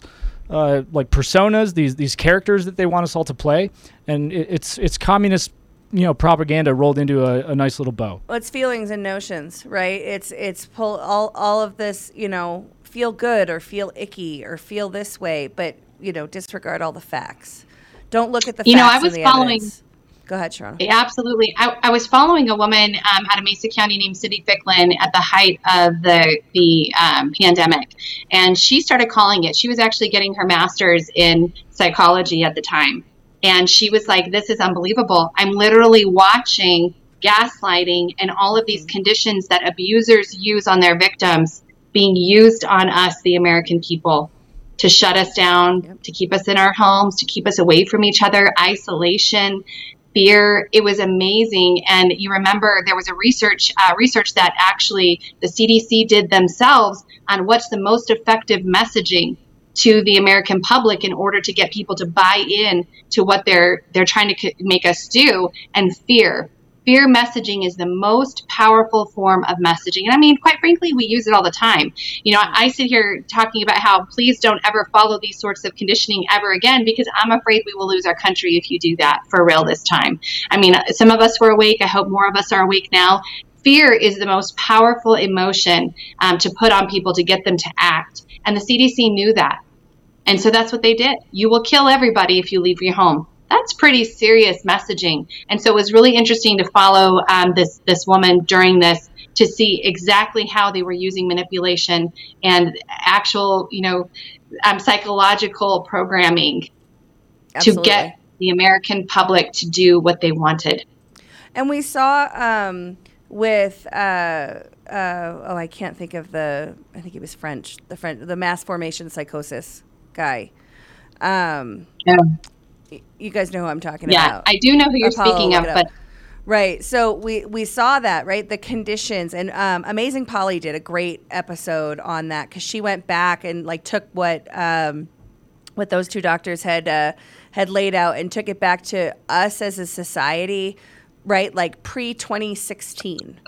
uh, like personas these these characters that they want us all to play. And it, it's it's communist you know propaganda rolled into a, a nice little bow. Well, it's feelings and notions, right? It's it's pull all all of this, you know, feel good or feel icky or feel this way, but you know, disregard all the facts. Don't look at the You know, facts I was following- evidence. Go ahead, Sherronna. Yeah, absolutely. I, I was following a woman um, out of Mesa County named Cindy Ficklin at the height of the the um, pandemic, and she started calling it. She was actually getting her master's in psychology at the time, and she was like, "This is unbelievable. I'm literally watching gaslighting and all of these conditions that abusers use on their victims being used on us, the American people." To shut us down, to keep us in our homes, to keep us away from each other, isolation, fear. It was amazing. And you remember there was a research uh, research that actually the CDC did themselves on what's the most effective messaging to the American public in order to get people to buy in to what they're they're trying to c- make us do. And fear. Fear messaging is the most powerful form of messaging. And I mean, quite frankly, we use it all the time. You know, I sit here talking about how please don't ever follow these sorts of conditioning ever again because I'm afraid we will lose our country if you do that for real this time. I mean, some of us were awake. I hope more of us are awake now. Fear is the most powerful emotion um, to put on people to get them to act. And the CDC knew that. And so that's what they did. You will kill everybody if you leave your home. That's pretty serious messaging. And so it was really interesting to follow um, this this woman during this to see exactly how they were using manipulation and actual, you know, um, psychological programming Absolutely. to get the American public to do what they wanted. And we saw um, with uh, uh, oh, I can't think of the. I think he was French. The French, the mass formation psychosis guy. Um, y- You guys know who I'm talking Yeah, about. Yeah, I do know who you're Apollo, speaking of, but Right. So we we saw that, right? The conditions and um, Amazing Polly did a great episode on that because she went back and like took what um, what those two doctors had uh, had laid out and took it back to us as a society, right? Like pre 2016.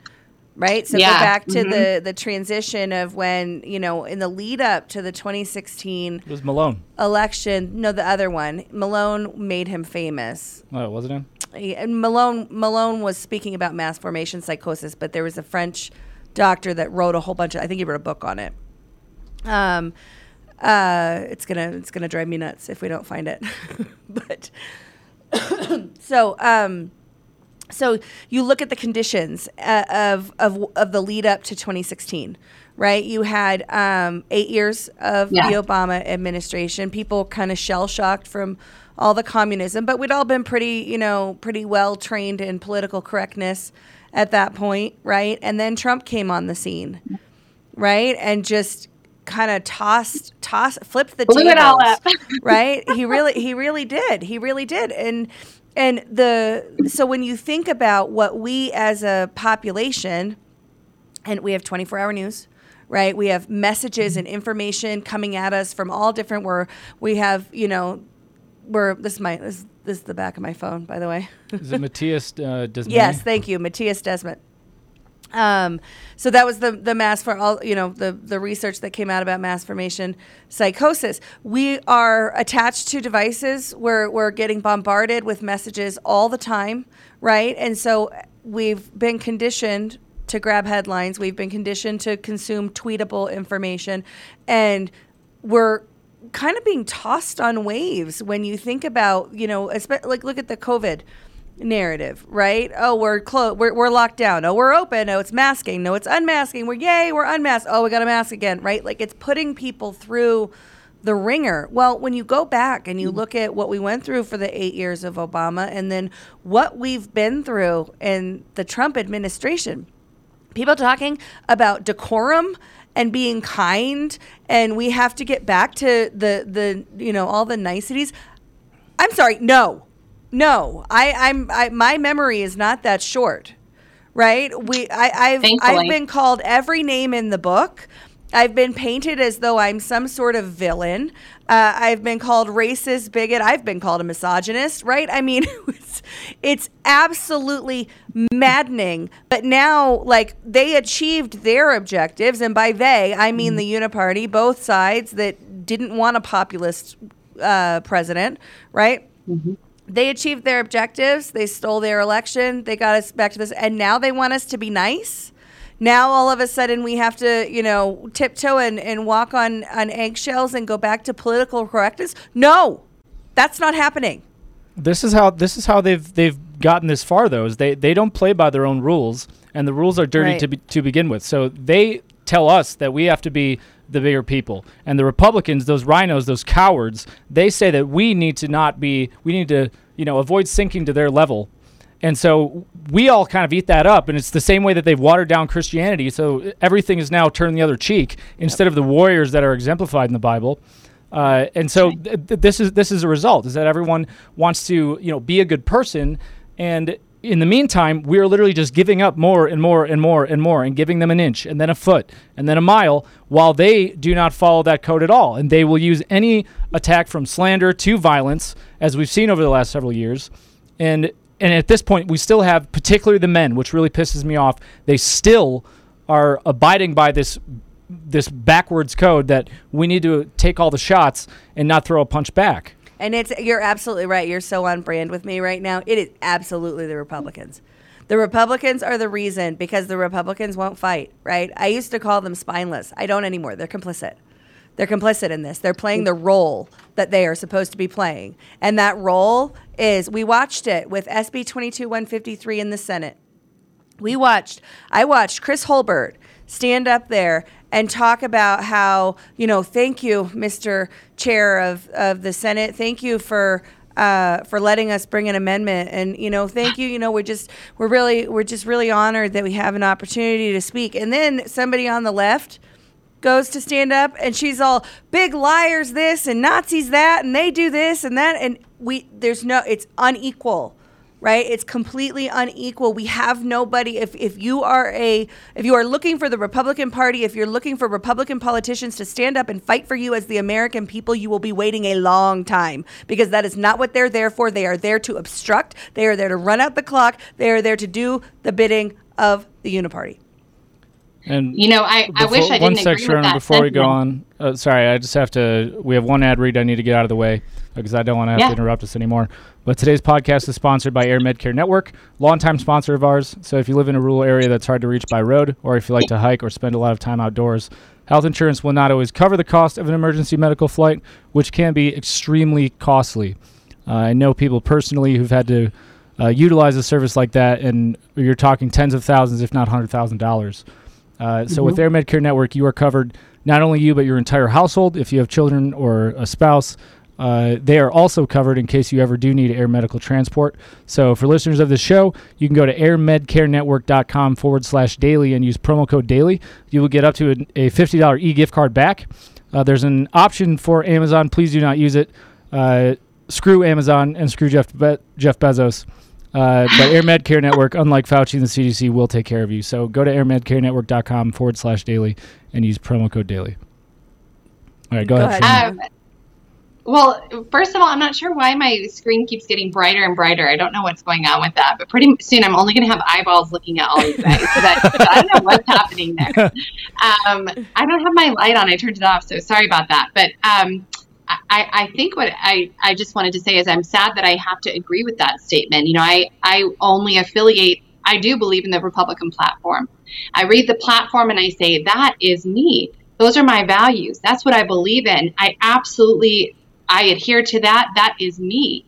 Right, so Yeah. go back to Mhm. the the transition of when you know in the lead up to the 2016 it was malone election. No, the other one, Malone made him famous. oh wasn't him Yeah, and Malone Malone was speaking about mass formation psychosis, but there was a French doctor that wrote a whole bunch of I think he wrote a book on it. Um uh it's gonna it's gonna drive me nuts if we don't find it. but so um so you look at the conditions uh, of, of of the lead up to 2016 right? You had um, eight years of Yeah. the obama administration. People kind of shell shocked from all the communism but we'd all been pretty you know pretty well trained in political correctness at that point right? And then trump came on the scene right? And just kind of tossed tossed flipped the Blew it all tables, up. right? He really he really did. He really did. And and the so when you think about what we as a population and we have 24 hour news right we have messages and information coming at us from all different where we have you know we're this is my this, this is the back of my phone by the way is it matthias uh? Yes, thank you, Mattias Desmet. Um, so that was the the mass for all you know the the research that came out about mass formation psychosis. We are attached to devices. We're we're getting bombarded with messages all the time, right? And so we've been conditioned to grab headlines. We've been conditioned to consume tweetable information, and we're kind of being tossed on waves when you think about you know like look at the COVID narrative, right? Oh, we're closed. We're, we're locked down. Oh, we're open. Oh, it's masking. No, it's unmasking. We're yay, we're unmasked. Oh, we got a mask again, right? Like it's putting people through the ringer. Well, when you go back and you hmm. look at what we went through for the eight years of Obama and then what we've been through in the Trump administration, people talking about decorum and being kind and we have to get back to the the you know all the niceties i'm sorry no no i i'm I, my memory is not that short right we i i've Thankfully. i've been called every name in the book I've been painted as though I'm some sort of villain. Uh, I've been called racist, bigot. I've been called a misogynist, right? I mean, it's, it's absolutely maddening. But now, like, they achieved their objectives. And by they, I mean the Uniparty, both sides that didn't want a populist uh, president, right? They achieved their objectives. They stole their election. They got us back to this. And now they want us to be nice now all of a sudden we have to you know tiptoe and, and walk on on eggshells and go back to political correctness no that's not happening This is how this is how they've they've gotten this far though. Is they they don't play by their own rules, and the rules are dirty Right. to be, to begin with. So they tell us that we have to be the bigger people, and the Republicans, those rhinos, those cowards, they say that we need to not be. We need to you know avoid sinking to their level. And so we all kind of eat that up, and it's the same way that they've watered down Christianity. So everything is now turned the other cheek instead of the warriors that are exemplified in the Bible. Uh, and so th- th- this is this is a result is that everyone wants to you know be a good person, and in the meantime we are literally just giving up more and more and more and more and giving them an inch and then a foot and then a mile while they do not follow that code at all, and they will use any attack from slander to violence as we've seen over the last several years, and and at this point we still have particularly the men, which really pisses me off. They still are abiding by this this backwards code that we need to take all the shots and not throw a punch back. And it's you're absolutely right. You're so on brand with me right now. It is absolutely the republicans. The republicans are the reason because the republicans won't fight right? I used to call them spineless. I don't anymore. They're complicit. They're complicit in this. They're playing the role that they are supposed to be playing. And that role is we watched it with sb 22 153 in the senate. We watched i watched chris holbert stand up there and talk about how you know thank you mr chair of, of the senate. Thank you for uh, for letting us bring an amendment. And you know thank you you know we're just we're really we're just really honored that we have an opportunity to speak. And then somebody on the left goes to stand up and she's all big liars this and nazis that and they do this and that. And we there's no it's unequal right? It's completely unequal. We have nobody. If, if you are a if you are looking for the republican party if you're looking for republican politicians to stand up and fight for you as the american people you will be waiting a long time because that is not what they're there for. They are there to obstruct. They are there to run out the clock. They are there to do the bidding of the uniparty. And You know, I, I wish I one didn't sec, agree with that before we go on. Uh, sorry, I just have to. We have one ad read I need to get out of the way because I don't want to have Yeah. to interrupt us anymore. But today's podcast is sponsored by Air Medcare Network, longtime sponsor of ours. So if you live in a rural area that's hard to reach by road, or if you like to hike or spend a lot of time outdoors, health insurance will not always cover the cost of an emergency medical flight, which can be extremely costly. Uh, I know people personally who've had to uh, utilize a service like that, and you're talking tens of thousands, if not hundred thousand dollars. Uh, so with Air Medcare Network, you are covered not only you but your entire household. If you have children or a spouse, uh, they are also covered in case you ever do need air medical transport. So for listeners of the show, you can go to airmedcarenetwork.com forward slash daily and use promo code daily. You will get up to a, a $50 e gift card back. Uh, there's an option for Amazon. Please do not use it. Uh, screw Amazon and screw Jeff Be- Jeff Bezos. Uh, but Air Medcare Network, unlike Fauci and the CDC, will take care of you. So go to airmedcarenetwork.com forward slash daily and use promo code daily. All right, go, Go ahead. ahead. Well, first of all, I'm not sure why my screen keeps getting brighter and brighter. I don't know what's going on with that, but pretty soon I'm only going to have eyeballs looking at all these guys. So that, so I don't know what's happening there. Um, I don't have my light on. I turned it off, so sorry about that. But um, I, I think what I, I just wanted to say is I'm sad that I have to agree with that statement. You know, I, I only affiliate, I do believe in the Republican platform. I read the platform and I say, that is me. Those are my values. That's what I believe in. I absolutely I adhere to that. That is me.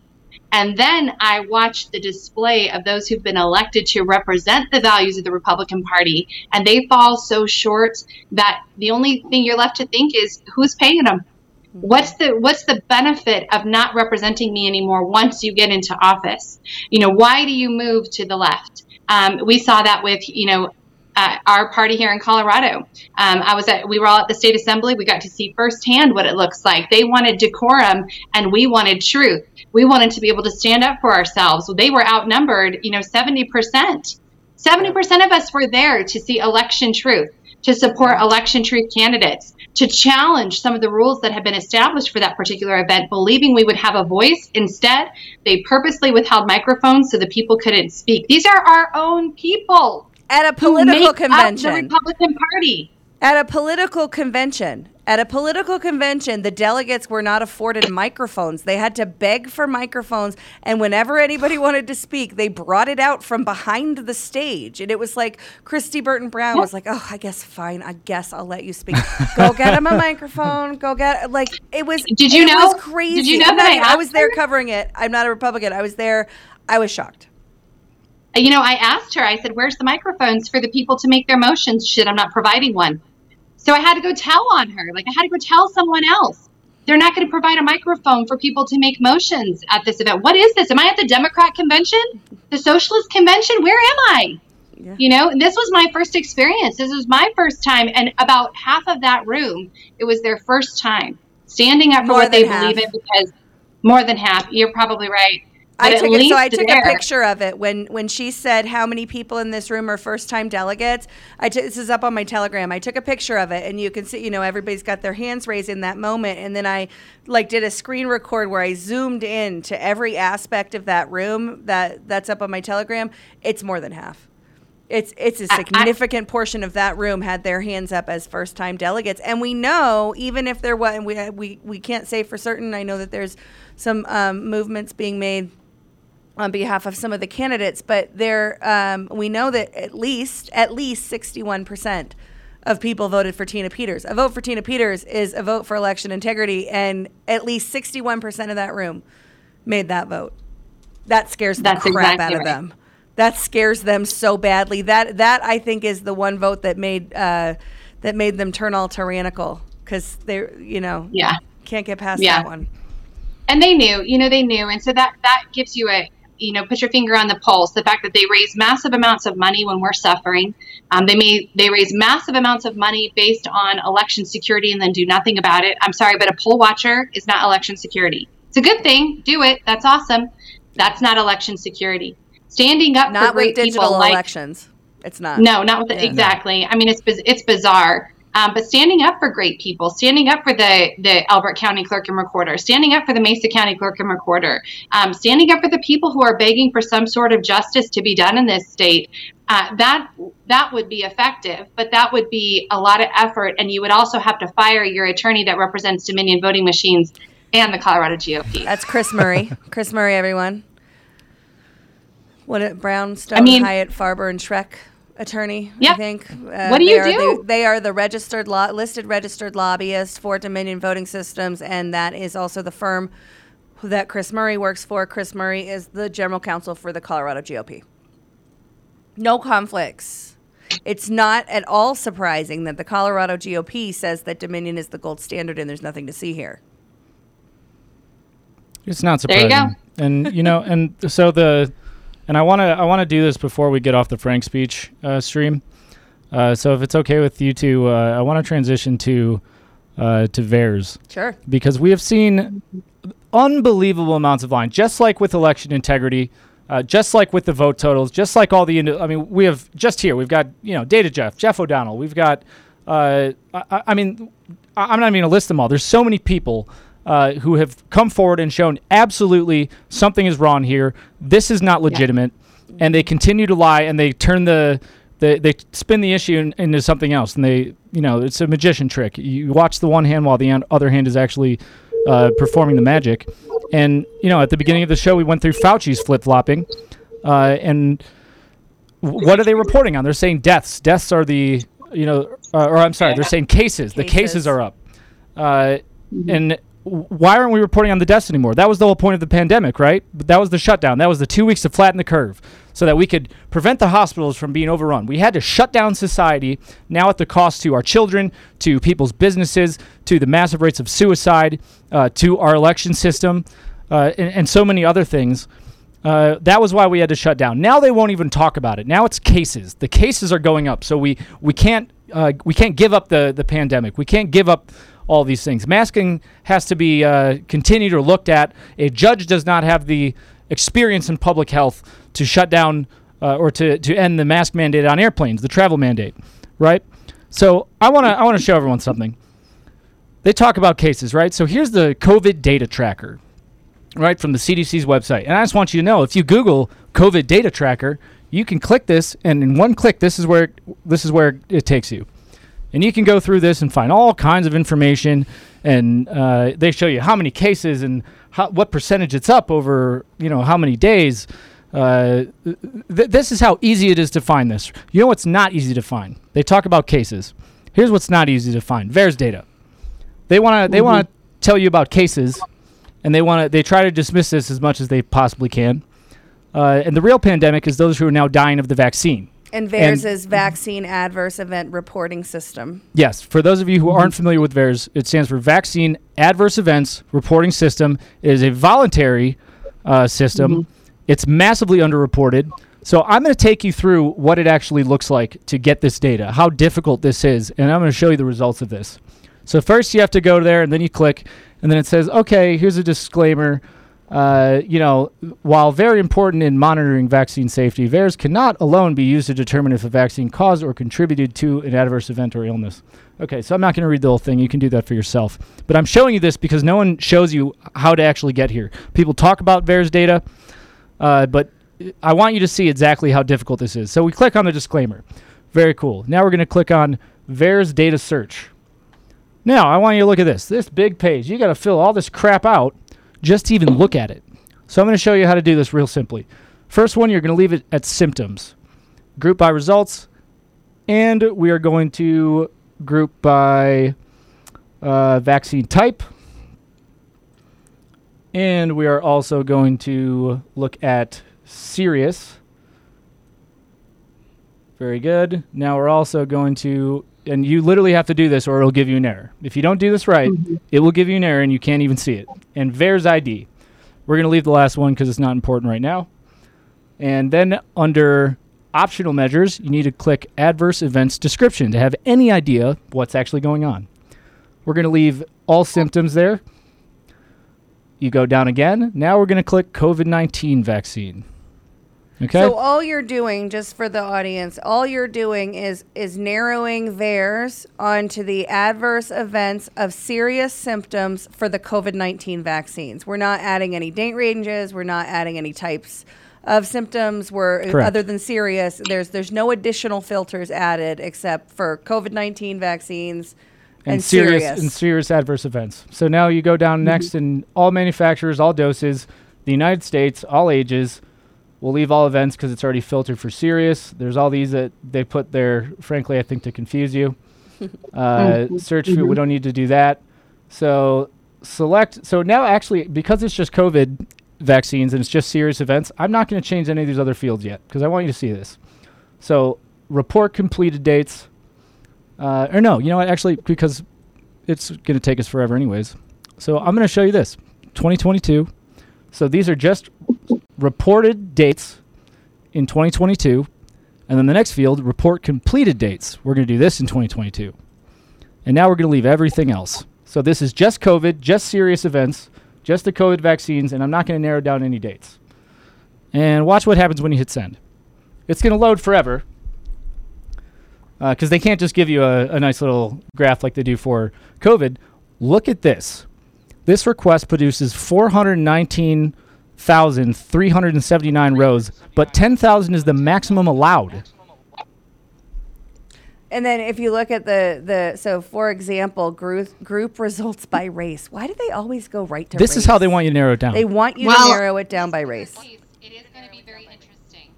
And then I watch the display of those who've been elected to represent the values of the Republican Party, and they fall so short that the only thing you're left to think is who's paying them. What's the what's the benefit of not representing me anymore once you get into office? You know, why do you move to the left? Um, we saw that with you know uh, our party here in Colorado. Um, I was at, we were all at the state assembly. We got to see firsthand what it looks like. They wanted decorum and we wanted truth. We wanted to be able to stand up for ourselves. They were outnumbered, you know, 70%. 70% of us were there to see election truth, to support election truth candidates, to challenge some of the rules that had been established for that particular event, believing we would have a voice. Instead, they purposely withheld microphones so the people couldn't speak. These are our own people at a political convention. the Republican Party. At a political convention. At a political convention, the delegates were not afforded microphones. They had to beg for microphones. And whenever anybody wanted to speak, they brought it out from behind the stage. And it was like Kristi Burton Brown was like, oh, I guess fine. I guess I'll let you speak. Go get him a microphone. Go get like it was. Did you it know? Was crazy. Did you know that I I was there covering it. I'm not a Republican. I was there. I was shocked. You know, I asked her, I said, where's the microphones for the people to make their motions? Shit, I'm not providing one. So I had to go tell on her. Like, I had to go tell someone else. They're not going to provide a microphone for people to make motions at this event. What is this? Am I at the Democrat convention? The Socialist convention? Where am I? Yeah. You know, this was my first experience. This was my first time. And about half of that room, it was their first time standing up for More what they half. believe in because more than half. You're probably right. I took it, so I took there- a picture of it when when she said how many people in this room are first time delegates. I this is up on my Telegram. I took a picture of it, and you can see you know everybody's got their hands raised in that moment, and then I like did a screen record where I zoomed in to every aspect of that room that that's up on my Telegram. It's more than half. It's it's a significant portion of that room had their hands up as first time delegates, and we know even if there was and we we we can't say for certain. I know that there's some um, movements being made on behalf of some of the candidates, but there um, we know that at least at least sixty one percent of people voted for Tina Peters. A vote for Tina Peters is a vote for election integrity, and at least sixty one percent of that room made that vote. That scares the That's crap exactly out of right. them. That scares them so badly. That that I think is the one vote that made uh, that made them turn all tyrannical because they you know Yeah. can't get past Yeah. that one. and they knew you know they knew and so that that gives you a you know put your finger on the pulse the fact that they raise massive amounts of money when we're suffering um, they may they raise massive amounts of money based on election security and then do nothing about it i'm sorry but a poll watcher is not election security it's a good thing do it that's awesome that's not election security standing up Not for great with digital people like elections. It's not. no, not with the, Yeah. exactly. I mean, it's it's bizarre. Um, but standing up for great people, standing up for the the Elbert County Clerk and Recorder, standing up for the Mesa County Clerk and Recorder, um, standing up for the people who are begging for some sort of justice to be done in this state, uh, that that would be effective. But that would be a lot of effort, and you would also have to fire your attorney that represents Dominion voting machines and the Colorado GOP. That's Chris Murray. Chris Murray, everyone. What it Brownstein, I mean- Hyatt, Farber, and Schreck attorney. I think. Uh, What do they you are do? The, they are the registered lo- listed registered lobbyist for Dominion Voting Systems, and that is also the firm that Chris Murray works for. Chris Murray is the general counsel for the Colorado GOP. No conflicts. It's not at all surprising that the Colorado GOP says that Dominion is the gold standard and there's nothing to see here. It's not surprising. There you surprising. And you know, and so the, and I want to I want to do this before we get off the Frank speech uh, stream. Uh, so if it's okay with you two, uh, I want to transition to uh, to VAERS. Sure. Because we have seen unbelievable amounts of line, just like with election integrity, uh, just like with the vote totals, just like all the. indi- I mean, we have just here. We've got you know Data Jeff, Jeff O'Donnell. We've got. Uh, I, I mean, I- I'm not even gonna list them all. There's so many people uh, who have come forward and shown absolutely something is wrong here. This is not legitimate, and they continue to lie and they turn the they, they spin the issue in, into something else, and they you know it's a magician trick. You watch the one hand while the an- other hand is actually uh, performing the magic. And you know, at the beginning of the show, we went through Fauci's flip flopping, uh, and what are they reporting on? They're saying deaths. Deaths are the you know, uh, or I'm sorry, they're saying cases. The cases are up, uh, and w- why aren't we reporting on the deaths anymore? That was the whole point of the pandemic, right? That was the shutdown. That was the two weeks to flatten the curve, so that we could prevent the hospitals from being overrun. We had to shut down society now at the cost to our children, to people's businesses, to the massive rates of suicide, uh, to our election system, uh, and, and so many other things. Uh, that was why we had to shut down. Now they won't even talk about it. Now it's cases. The cases are going up, so we we can't uh, we can't give up the the pandemic. We can't give up all these things. Masking has to be uh, continued or looked at. A judge does not have the experience in public health to shut down uh, or to to end the mask mandate on airplanes, the travel mandate, right? So I want to I want to show everyone something. They talk about cases, right? So here's the COVID data tracker right from the CDC's website. And I just want you to know if you Google COVID data tracker, you can click this, and in one click, this is where this is where it takes you. And you can go through this and find all kinds of information, and uh, they show you how many cases and how, what percentage it's up over you know how many days. Uh, th- th- this is how easy it is to find this. You know what's not easy to find? They talk about cases. Here's what's not easy to find: VAERS data. They want to they want to tell you about cases, and they want to they try to dismiss this as much as they possibly can. Uh, and the real pandemic is those who are now dying of the vaccine. And VAERS is Vaccine Adverse Event Reporting System. Yes, for those of you who aren't familiar with VAERS, it stands for Vaccine Adverse Events Reporting System. It is a voluntary uh, system. It's massively underreported. So I'm going to take you through what it actually looks like to get this data, how difficult this is, and I'm going to show you the results of this. So first you have to go there, and then you click, and then it says, okay, here's a disclaimer. Uh, you know, while very important in monitoring vaccine safety, VAERS cannot alone be used to determine if a vaccine caused or contributed to an adverse event or illness. Okay, so I'm not going to read the whole thing. You can do that for yourself. But I'm showing you this because no one shows you how to actually get here. People talk about VAERS data, uh, but I want you to see exactly how difficult this is. So we click on the disclaimer. Very cool. Now we're going to click on VAERS data search. Now I want you to look at this. This big page. You got to fill all this crap out just to even look at it. So I'm going to show you how to do this real simply. First one, you're going to leave it at symptoms. Group by results, and we are going to group by uh, vaccine type. And we are also going to look at serious. Very good. Now we're also going to, and you literally have to do this or it'll give you an error. If you don't do this right, mm-hmm. it will give you an error and you can't even see it. And VAERS ID. We're going to leave the last one because it's not important right now. And then under optional measures, you need to click adverse events description to have any idea what's actually going on. We're going to leave all symptoms there. You go down again. Now we're going to click COVID 19 vaccine. Okay. So all you're doing, just for the audience, all you're doing is is narrowing VAERS onto the adverse events of serious symptoms for the COVID nineteen vaccines. We're not adding any date ranges. We're not adding any types of symptoms. We're Correct. other than serious. There's there's no additional filters added except for COVID nineteen vaccines and, serious, serious. and serious adverse events. So now you go down mm-hmm. next, and all manufacturers, all doses, the United States, all ages. We'll leave all events because it's already filtered for serious. There's all these that they put there, frankly, I think to confuse you. Uh, search for, we don't need to do that. So select, so now actually, because it's just COVID vaccines and it's just serious events, I'm not going to change any of these other fields yet because I want you to see this. So report completed dates. Uh, or no, you know what? Actually, because it's going to take us forever, anyways. So I'm going to show you this 2022. So these are just reported dates in 2022. And then the next field, report completed dates. We're going to do this in 2022. And now we're going to leave everything else. So this is just COVID, just serious events, just the COVID vaccines, and I'm not going to narrow down any dates. And watch what happens when you hit send. It's going to load forever uh, because they can't just give you a, a nice little graph like they do for COVID. Look at this. This request produces 419,379 rows, but 10,000 is the maximum allowed. And then if you look at the the so for example, group group results by race. Why do they always go right to This race? is how they want you to narrow it down. They want you Well- to narrow it down by race. It is going to be very interesting.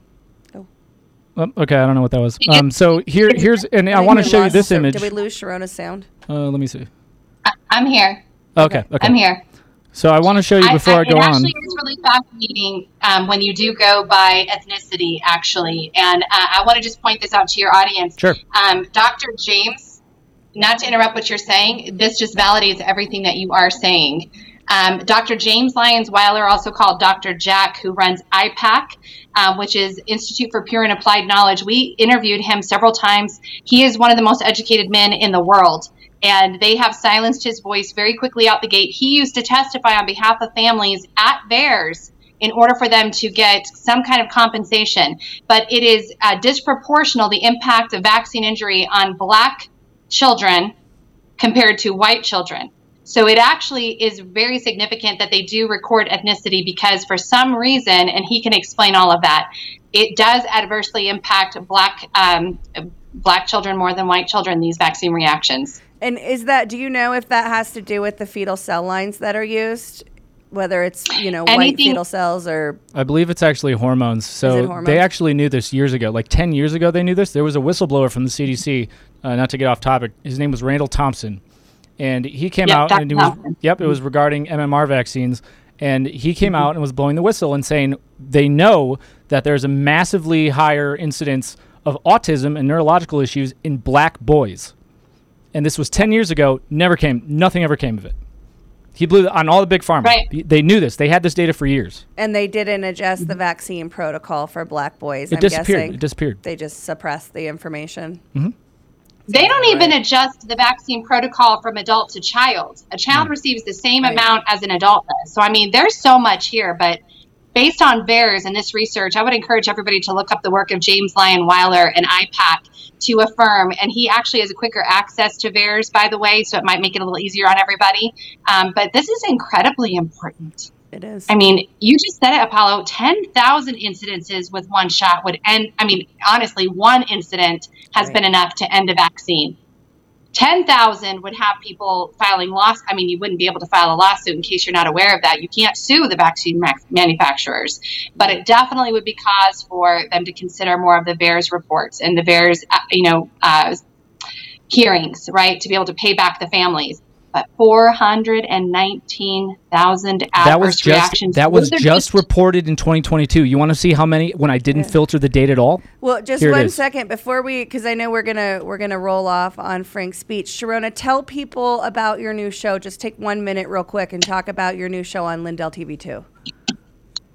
Oh, okay, I don't know what that was. Um, so here, here's, and I want to think we show you this Sha- image. Did we lose Sherronna's sound? Uh, let me see. I'm here. Okay, okay. I'm here. So I want to show you before I, I, go it on. actually is really fascinating um, when you do go by ethnicity, actually. And uh, I want to just point this out to your audience. Sure. Um, Dr. James, not to interrupt what you're saying, this just validates everything that you are saying. Um, Dr. James Lyons Weiler, also called Dr. Jack, who runs IPAK, um, which is Institute for Pure and Applied Knowledge. We interviewed him several times. He is one of the most educated men in the world, and they have silenced his voice very quickly out the gate. He used to testify on behalf of families at VAERS in order for them to get some kind of compensation. But it is uh, disproportional the impact of vaccine injury on black children compared to white children. So it actually is very significant that they do record ethnicity because for some reason, and he can explain all of that, it does adversely impact black um, black children more than white children. These vaccine reactions. And is that? Do you know if that has to do with the fetal cell lines that are used, whether it's you know white Anything- fetal cells or I believe it's actually hormones. So hormones? they actually knew this years ago. Like 10 years ago, they knew this. There was a whistleblower from the CDC, uh, not to get off topic. His name was Randall Thompson. And he came Yep, out Dr. and it was, Thompson. yep, it was regarding MMR vaccines. And he came out and was blowing the whistle and saying they know that there's a massively higher incidence of autism and neurological issues in black boys. And this was 10 years ago, never came, nothing ever came of it. He blew on all the big pharma. Right. They knew this. They had this data for years. and they didn't adjust the vaccine protocol for black boys. It I'm disappeared. guessing It disappeared. They just suppressed the information. Mm-hmm. They don't even adjust the vaccine protocol from adult to child. A child receives the same amount as an adult does. So, I mean, there's so much here, but based on VAERS and this research, I would encourage everybody to look up the work of James Lyon Weiler and IPAK to affirm. And he actually has a quicker access to VAERS, by the way, so it might make it a little easier on everybody. Um, but this is incredibly important. It is. I mean, you just said it, Apollo. 10,000 incidences with one shot would end. I mean, honestly, one incident has been enough to end a vaccine. 10,000 would have people filing loss. I mean, you wouldn't be able to file a lawsuit in case you're not aware of that. You can't sue the vaccine ma- manufacturers, but it definitely would be cause for them to consider more of the VAERS reports and the VAERS, uh, you know, uh, hearings, right, to be able to pay back the families. But 419,000 adverse that was just reactions. that was Those just reported in 2022. You want to see how many when I didn't filter the date at all? Well, just Here it one is. second before we, because I know we're gonna we're gonna roll off on Frank's speech. Sherronna, tell people about your new show. Just take one minute, real quick, and talk about your new show on Lindell TV two.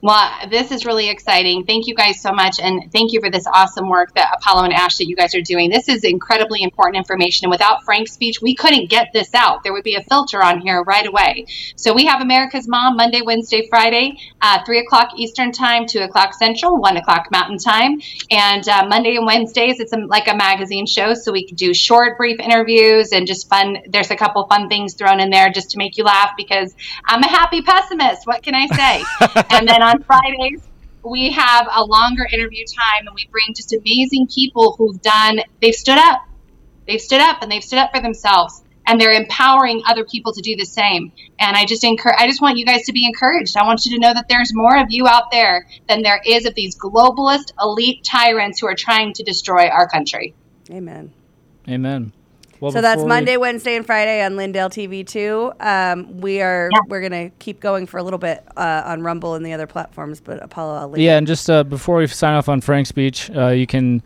Well, this is really exciting. Thank you guys so much. And thank you for this awesome work that Apollo and Ash that you guys are doing. This is incredibly important information. And without Frank's speech, we couldn't get this out. There would be a filter on here right away. So we have America's Mom Monday, Wednesday, Friday, uh, 3 o'clock Eastern Time, 2 o'clock Central, 1 o'clock Mountain Time. And uh, Monday and Wednesdays, it's a, like a magazine show. So we do short, brief interviews and just fun. There's a couple fun things thrown in there just to make you laugh because I'm a happy pessimist. What can I say? and then on Fridays, we have a longer interview time and we bring just amazing people who've done, they've stood up. They've stood up and they've stood up for themselves and they're empowering other people to do the same. And I just encourage, I just want you guys to be encouraged. I want you to know that there's more of you out there than there is of these globalist elite tyrants who are trying to destroy our country. Amen. Amen. Well, so that's before we- Monday, Wednesday, and Friday on Lindell TV too. Um, we are we're gonna keep going for a little bit uh, on Rumble and the other platforms, but Apollo, I'll leave. Yeah, and just uh, before we sign off on Frank's speech, uh, you can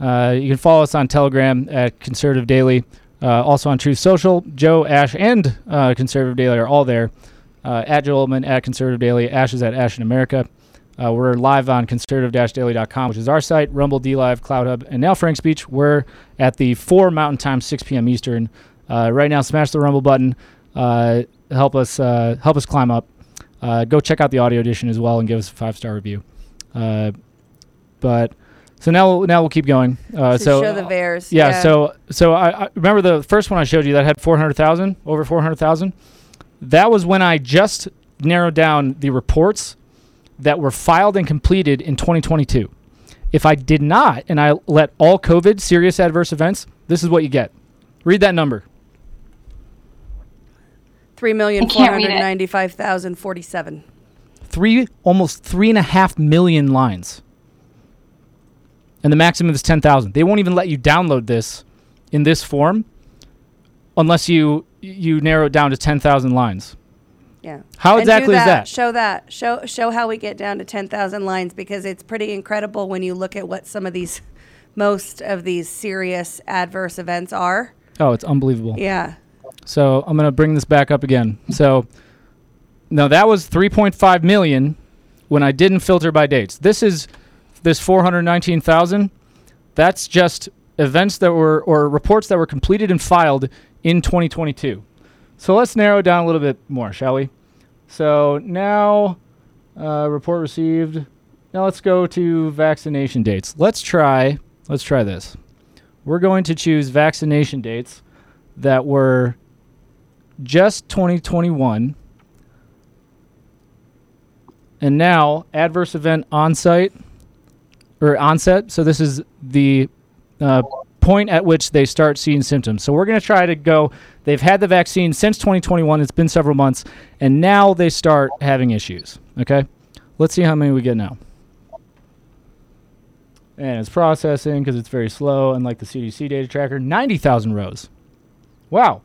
uh, you can follow us on Telegram at Conservative Daily, uh, also on Truth Social. Joe, Ash, and uh, Conservative Daily are all there. Uh, at Joe Oltmann, at Conservative Daily, Ash is at Ash in America. Uh, we're live on conservative-daily.com, which is our site, Rumble, D Live, CloutHub, and now Frank's speech. We're at the 4 Mountain Time, 6 p.m. Eastern. Uh, right now, smash the Rumble button. Uh, help us uh, help us climb up. Uh, go check out the audio edition as well and give us a five star review. Uh, but so now now we'll keep going. Uh, So so show the VAERS, Yeah, yeah. So so I, I remember the first one I showed you that had 400,000 over 400,000. That was when I just narrowed down the reports that were filed and completed in 2022. If I did not, and I let all COVID serious adverse events, this is what you get. Read that number. Three million I four can't read hundred it. ninety-five thousand forty-seven. Three, almost three and a half million lines. And the maximum is 10,000. They won't even let you download this in this form unless you you narrow it down to 10,000 lines. Yeah. How And do exactly is that? Show that. Show show how we get down to ten thousand lines because it's pretty incredible when you look at what some of these, most of these serious adverse events are. Oh, it's unbelievable. Yeah. So I'm going to bring this back up again. So now that was 3.5 million when I didn't filter by dates. This is this 419,000. That's just events that were or reports that were completed and filed in 2022. So let's narrow it down a little bit more, shall we? So now uh, report received. Now let's go to vaccination dates. Let's try. Let's try this. We're going to choose vaccination dates that were just 2021. And now adverse event on-site or onset. So this is the uh, point at which they start seeing symptoms. So we're going to try to go. They've had the vaccine since 2021. It's been several months, and now they start having issues. Okay, let's see how many we get now. And it's processing because it's very slow, unlike the CDC data tracker. 90,000 rows. Wow.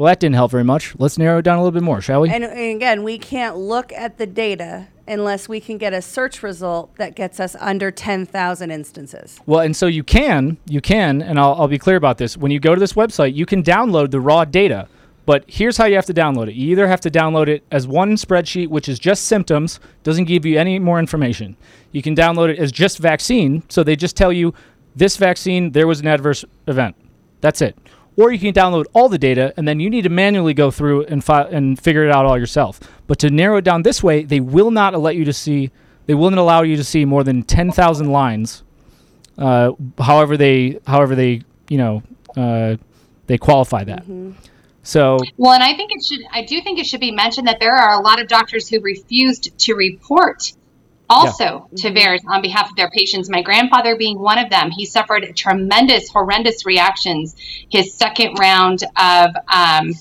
Well, that didn't help very much. Let's narrow it down a little bit more, shall we? And, and again, we can't look at the data unless we can get a search result that gets us under ten thousand instances. Well, and so you can, you can, and I'll, I'll be clear about this. When you go to this website, you can download the raw data. But here's how you have to download it. You either have to download it as one spreadsheet, which is just symptoms, doesn't give you any more information. You can download it as just vaccine, so they just tell you this vaccine, there was an adverse event. That's it. Or you can download all the data, and then you need to manually go through and fi- and figure it out all yourself. But to narrow it down this way, they will not let you to see. They will not allow you to see more than ten thousand lines. Uh, however they, however they, you know, uh, they qualify that. So Well, and I think it should. I do think it should be mentioned that there are a lot of doctors who refused to report also to VAERS on behalf of their patients. My grandfather being one of them. He suffered tremendous, horrendous reactions. His second round of, um,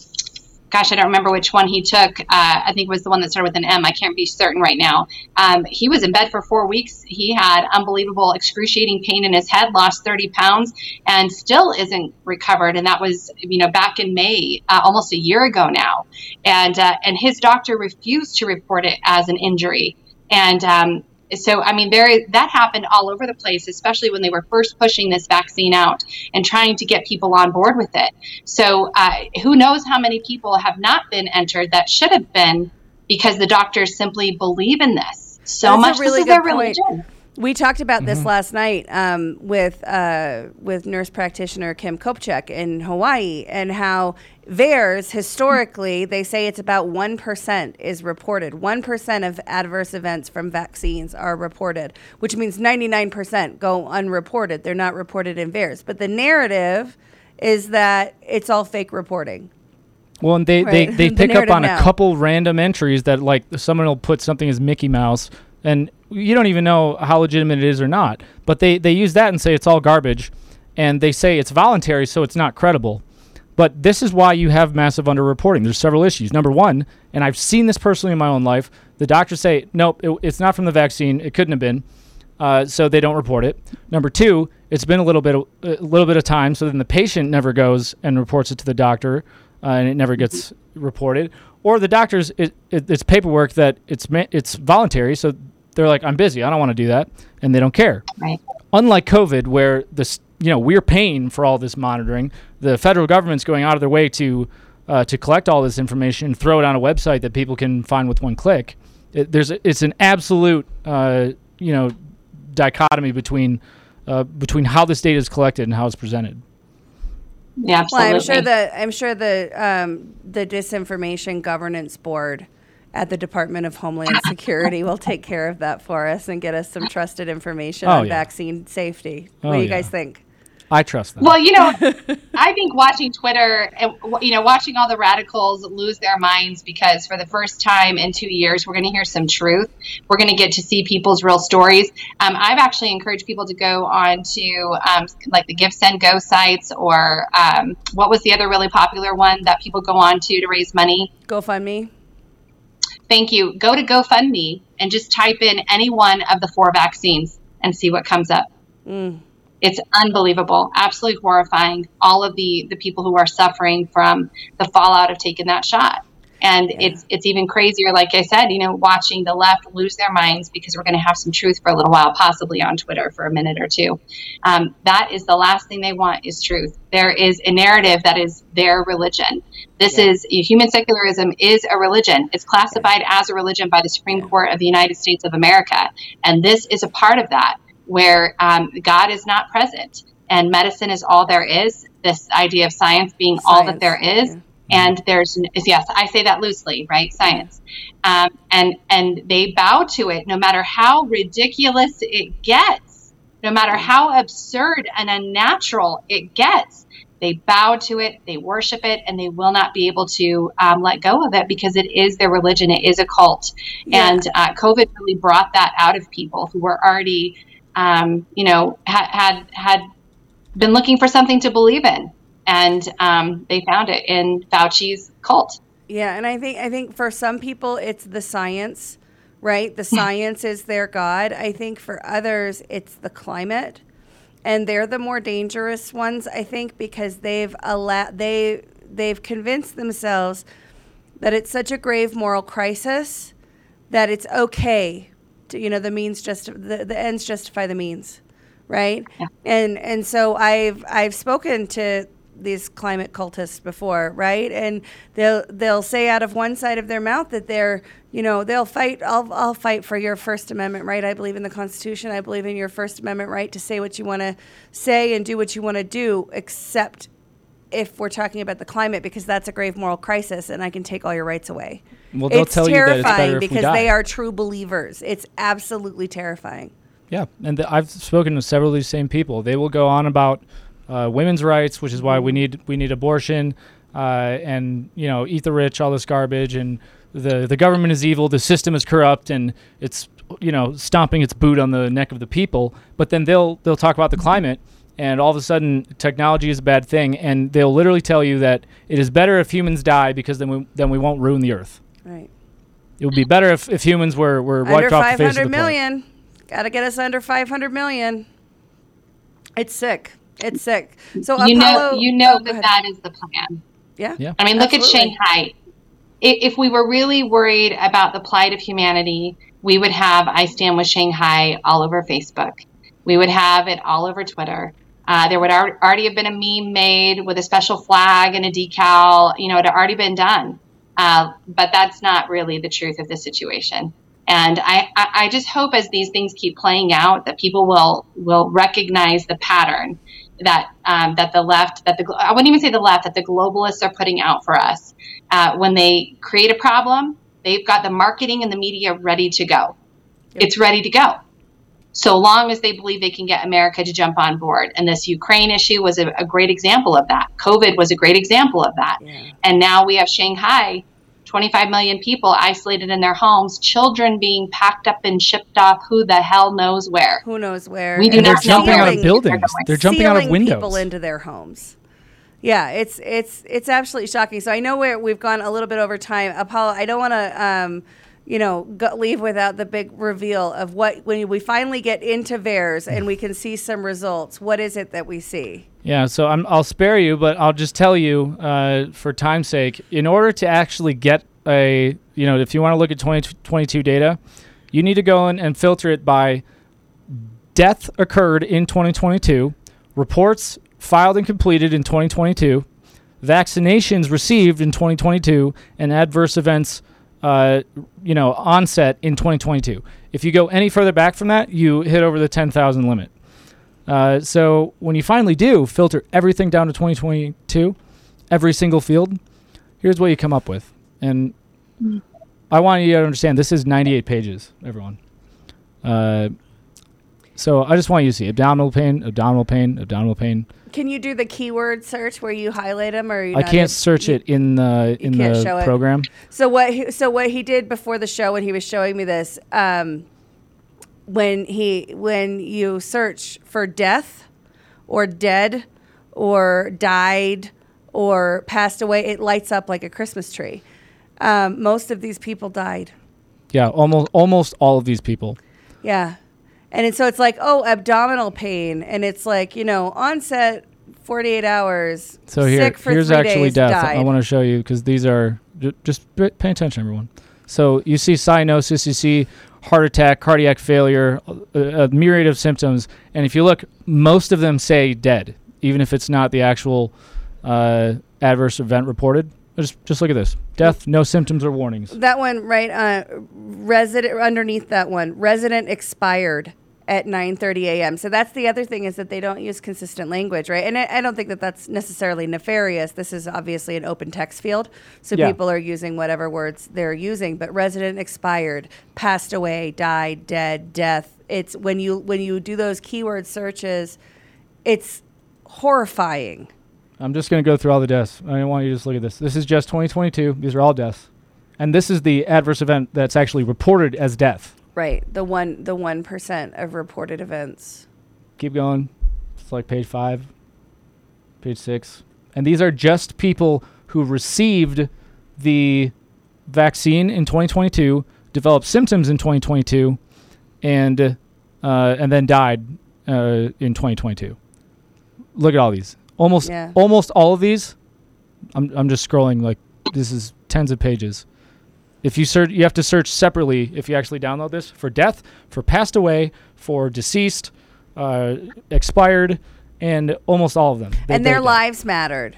gosh, I don't remember which one he took. Uh, I think it was the one that started with an M. I can't be certain right now. Um, he was in bed for four weeks. He had unbelievable, excruciating pain in his head, lost 30 pounds, and still isn't recovered. And that was, you know, back in May, uh, almost a year ago now. And uh, and his doctor refused to report it as an injury. And um, so, I mean, there that happened all over the place, especially when they were first pushing this vaccine out and trying to get people on board with it. So, uh, who knows how many people have not been entered that should have been because the doctors simply believe in this so That's much. A really this is their good point. religion. We talked about this Mhm. last night um, with uh, with nurse practitioner Kim Kopchak in Hawaii, and how VAERS historically they say it's about one percent is reported. One percent of adverse events from vaccines are reported, which means ninety nine percent go unreported. They're not reported in VAERS. But the narrative is that it's all fake reporting. Well, and they, Right. they, they The pick up narrative on a couple random entries that like someone will put something as Mickey Mouse, and you don't even know how legitimate it is or not. But they, they use that and say it's all garbage, and they say it's voluntary, so it's not credible. But this is why you have massive underreporting. There's several issues. Number one, and I've seen this personally in my own life, the doctors say, nope, it, it's not from the vaccine. It couldn't have been. Uh, so they don't report it. Number two, it's been a little bit of, a little bit of time, so then the patient never goes and reports it to the doctor, uh, and it never gets reported. Or the doctors, it, it, it's paperwork that it's it's voluntary, so they're like, I'm busy, I don't want to do that, and they don't care. Right. Unlike COVID, where this, you know, we're paying for all this monitoring, the federal government's going out of their way to uh, to collect all this information and throw it on a website that people can find with one click. It, there's a, it's an absolute, uh, you know, dichotomy between uh, between how this data is collected and how it's presented. Yeah, Well, I'm sure absolutely. the I'm sure the um, the disinformation governance board at the Department of Homeland Security will take care of that for us and get us some trusted information Oh, on yeah. vaccine safety. Oh, what do you yeah. guys think? I trust them. Well, you know, I think watching Twitter, and you know, watching all the radicals lose their minds because for the first time in two years, we're going to hear some truth. We're going to get to see people's real stories. Um, I've actually encouraged people to go on to um, like the Give Send Go sites, or um, what was the other really popular one that people go on to to raise money? GoFundMe. Thank you. Go to GoFundMe and just type in any one of the four vaccines and see what comes up. Mm. It's unbelievable, absolutely horrifying. All of the the people who are suffering from the fallout of taking that shot, and it's it's even crazier. Like I said, you know, watching the left lose their minds because we're going to have some truth for a little while, possibly on Twitter for a minute or two. Um, that is the last thing they want is truth. There is a narrative that is their religion. This is human secularism is a religion. It's classified as a religion by the Supreme Court of the United States of America, and this is a part of that where um, God is not present and medicine is all there is. This idea of science being all that there is, and there's yes, I say that loosely, right? Science, um, and and they bow to it no matter how ridiculous it gets, no matter how absurd and unnatural it gets. They bow to it, they worship it, and they will not be able to um, let go of it because it is their religion. It is a cult, Yeah. and uh, COVID really brought that out of people who were already um, you know, had had had been looking for something to believe in, and um, they found it in Fauci's cult. Yeah, and I think I think for some people it's the science, right? The science is their god. I think for others it's the climate, and they're the more dangerous ones. I think because they've allowed they they've convinced themselves that it's such a grave moral crisis that it's okay to you know the means just the, the ends justify the means right and and so i've i've spoken to these climate cultists before right? And they'll they'll say out of one side of their mouth that they're you know they'll fight I'll, I'll fight for your first amendment right. I believe in the constitution. I believe in your first amendment right to say what you want to say and do what you want to do except if we're talking about the climate because that's a grave moral crisis and i can take all your rights away. Well, they'll it's tell you that it's terrifying better we because die. they are true believers. It's absolutely terrifying. Yeah, and th- I've spoken to several of these same people. They will go on about uh, women's rights, which is why we need we need abortion, uh, and you know, eat the rich, all this garbage, and the the government is evil, the system is corrupt, and it's you know stomping its boot on the neck of the people. But then they'll they'll talk about the climate, and all of a sudden technology is a bad thing, and they'll literally tell you that it is better if humans die because then we then we won't ruin the earth. right It would be better if, if humans were, were wiped under off the face of 500 the planet. million gotta get us under 500 million it's sick it's sick so you know, you know oh, that that is the plan. yeah Yeah. I mean, look Absolutely. at Shanghai. If we were really worried about the plight of humanity, we would have I Stand with Shanghai all over Facebook. We would have it all over Twitter. Uh, there would al- already have been a meme made with a special flag and a decal. You know, it had already been done. Uh, but that's not really the truth of the situation. And I, I, I just hope as these things keep playing out that people will will recognize the pattern that um, that the left that the I wouldn't even say the left that the globalists are putting out for us. Uh, when they create a problem, they've got the marketing and the media ready to go. It's ready to go. So long as they believe they can get America to jump on board. And this Ukraine issue was a, a great example of that. COVID was a great example of that. And now we have Shanghai, 25 million people isolated in their homes, children being packed up and shipped off who the hell knows where. who knows where We do And They're not jumping out of buildings. They're jumping out of windows. people into their homes yeah it's it's it's absolutely shocking so i know where we've gone a little bit over time apollo i don't want to um you know go, leave without the big reveal of what when we finally get into VAERS and we can see some results what is it that we see Yeah, so I'm, I'll spare you, but I'll just tell you, uh, for time's sake, in order to actually get a, you know, if you want to look at 2022 data, you need to go in and filter it by death occurred in 2022, reports filed and completed in 2022, vaccinations received in 2022, and adverse events, uh, you know, onset in 2022. If you go any further back from that, you hit over the 10,000 limit. Uh, so when you finally do filter everything down to 2022, every single field, here's what you come up with. And I want you to understand this is 98 pages, everyone. Uh, So I just want you to see abdominal pain, abdominal pain, abdominal pain. Can you do the keyword search where you highlight them, or you I can't search it in the in the show it. program. So what? He, so what he did before the show when he was showing me this, um, when he when you search for death, or dead, or died, or passed away, it lights up like a Christmas tree. Um, most of these people died. Yeah, almost almost all of these people. Yeah. And it, so it's like, oh, abdominal pain. And it's like, you know, onset 48 hours. So here, sick for here's actually days, death. died. I want to show you because these are ju- just pay attention, everyone. So you see cyanosis, you see heart attack, cardiac failure, a, a myriad of symptoms, and if you look, most of them say dead, even if it's not the actual uh, adverse event reported. Just just look at this: death, no symptoms or warnings. That one, right? Uh, resident underneath that one, resident expired at 9:30 a.m. So that's the other thing is that they don't use consistent language, right? And I, I don't think that that's necessarily nefarious. This is obviously an open text field, so Yeah. people are using whatever words they're using. But resident expired, passed away, died, dead, death. It's when you when you do those keyword searches, it's horrifying. I'm just going to go through all the deaths. I want you to just look at this. This is just 2022. These are all deaths, and this is the adverse event that's actually reported as death. Right, the one the one percent of reported events. Keep going. It's like page five, page six. And these are just people who received the vaccine in 2022, developed symptoms in 2022, and uh, and then died uh, in 2022. Look at all these. Almost Yeah. almost all of these. I'm I'm just scrolling like this is tens of pages. If you search, you have to search separately. If you actually download this for death, for passed away, for deceased, uh, expired, and almost all of them. They- and their lives mattered.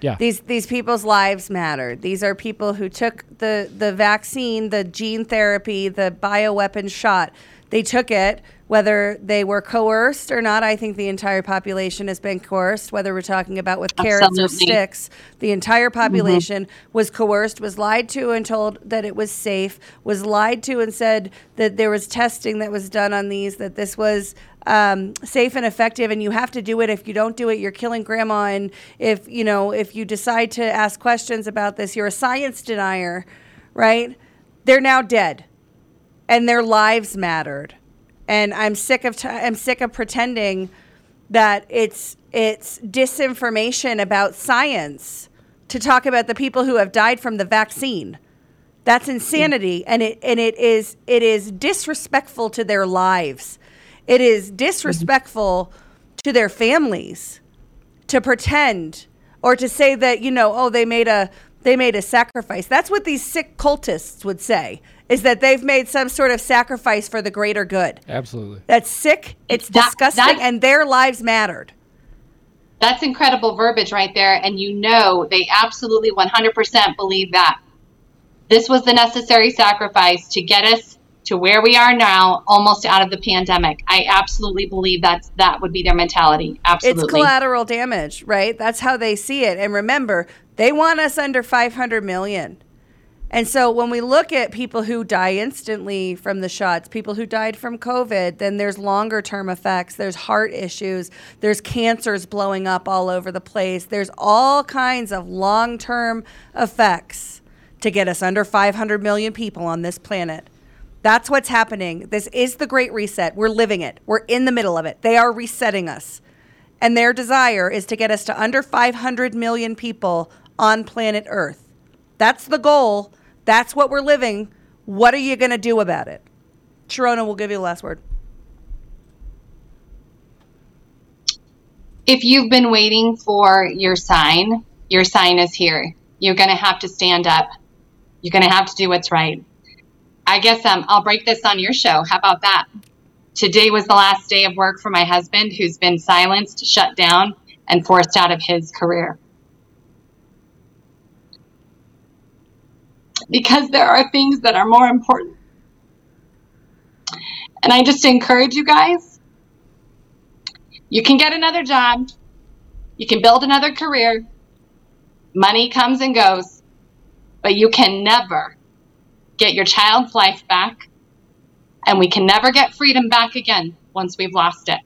Yeah. These these people's lives mattered. These are people who took the the vaccine, the gene therapy, the bioweapon shot. They took it whether they were coerced or not. I think the entire population has been coerced, whether we're talking about with carrots or sticks. The entire population was coerced, was lied to and told that it was safe, was lied to and said that there was testing that was done on these, that this was um, safe and effective, and you have to do it. If you don't do it, you're killing grandma. And if you know, if you decide to ask questions about this, you're a science denier, right? They're now dead, and their lives mattered. And I'm sick of t- I'm sick of pretending that it's it's disinformation about science to talk about the people who have died from the vaccine. That's insanity, mm. and it and it is it is disrespectful to their lives. It is disrespectful mm-hmm. to their families to pretend or to say that you know oh they made a they made a sacrifice. That's what these sick cultists would say is that they've made some sort of sacrifice for the greater good. Absolutely. That's sick. It's That- disgusting, that- and their lives mattered. That's incredible verbiage right there. And you know, they absolutely 100% believe that. This was the necessary sacrifice to get us to where we are now, almost out of the pandemic. I absolutely believe that that would be their mentality. Absolutely. It's collateral damage, right? That's how they see it. And remember, they want us under 500 million. And so when we look at people who die instantly from the shots, people who died from COVID, then there's longer term effects. There's heart issues. There's cancers blowing up all over the place. There's all kinds of long term effects to get us under 500 million people on this planet. That's what's happening. This is the great reset. We're living it. We're in the middle of it. They are resetting us. And their desire is to get us to under 500 million people on planet Earth. That's the goal. That's what we're living. What are you going to do about it? Sherronna we'll give you the last word. if you've been waiting for your sign, your sign is here. You're going to have to stand up. You're going to have to do what's right. I guess um, I'll break this on your show. How about that? Today was the last day of work for my husband, who's been silenced, shut down, and forced out of his career. Because there are things that are more important. And I just encourage you guys you can get another job, you can build another career, money comes and goes, but you can never get your child's life back, and we can never get freedom back again once we've lost it.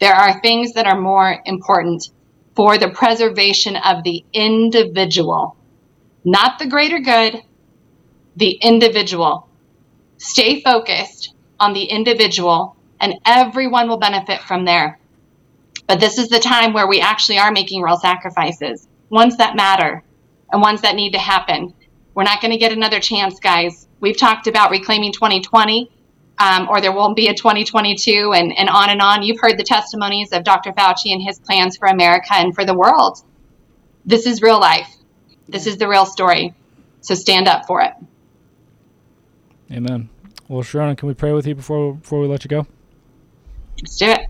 There are things that are more important for the preservation of the individual, not the greater good, the individual. Stay focused on the individual, and everyone will benefit from there. But this is the time where we actually are making real sacrifices, ones that matter and ones that need to happen. We're not going to get another chance, guys. We've talked about reclaiming 2020, um, or there won't be a 2022, and, and on and on. You've heard the testimonies of Dr. Fauci and his plans for America and for the world. This is real life. This is the real story. So stand up for it. Amen. Well, Sherronna, can we pray with you before before we let you go? Let's do it.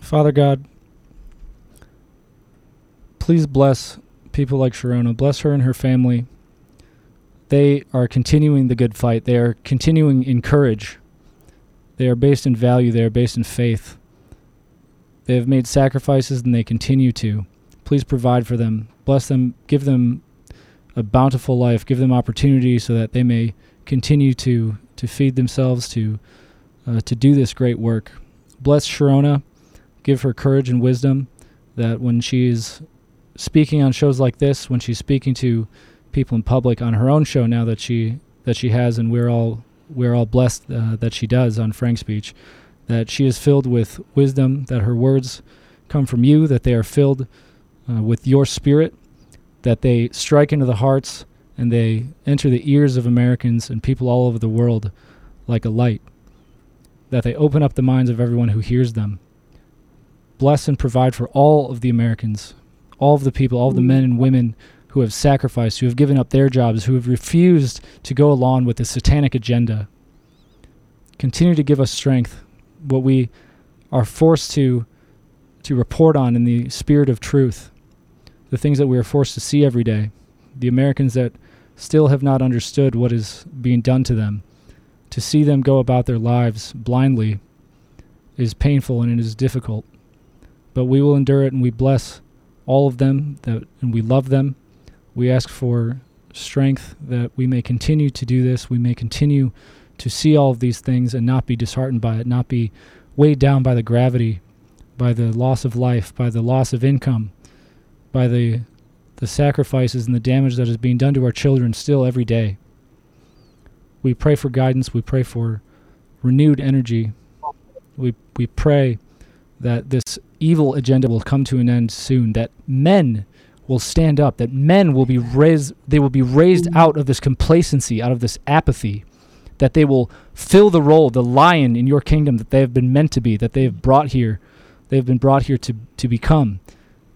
Father God, please bless people like Sherronna. Bless her and her family. They are continuing the good fight. They are continuing in courage. They are based in value. They are based in faith. They have made sacrifices and they continue to. Please provide for them. Bless them. Give them a bountiful life. Give them opportunity so that they may continue to, to feed themselves, to, uh, to do this great work. Bless Sherronna. Give her courage and wisdom that when she's speaking on shows like this, when she's speaking to people in public on her own show now that she that she has, and we're all we're all blessed uh, that she does on Frank Speech, that she is filled with wisdom, that her words come from you, that they are filled uh, with your spirit, that they strike into the hearts and they enter the ears of Americans and people all over the world like a light, that they open up the minds of everyone who hears them. Bless and provide for all of the Americans, all of the people, all of the men and women who have sacrificed, who have given up their jobs, who have refused to go along with the satanic agenda. Continue to give us strength, what we are forced to to report on in the spirit of truth, the things that we are forced to see every day, the Americans that still have not understood what is being done to them, to see them go about their lives blindly is painful and it is difficult. But we will endure it and we bless all of them that and we love them. We ask for strength that we may continue to do this. We may continue to see all of these things and not be disheartened by it, not be weighed down by the gravity, by the loss of life, by the loss of income, by the the sacrifices and the damage that is being done to our children still every day. We pray for guidance, we pray for renewed energy. We we pray that this evil agenda will come to an end soon, that men will stand up, that men will be raised they will be raised out of this complacency, out of this apathy, that they will fill the role, the lion in your kingdom that they have been meant to be, that they have brought here, they have been brought here to, to become,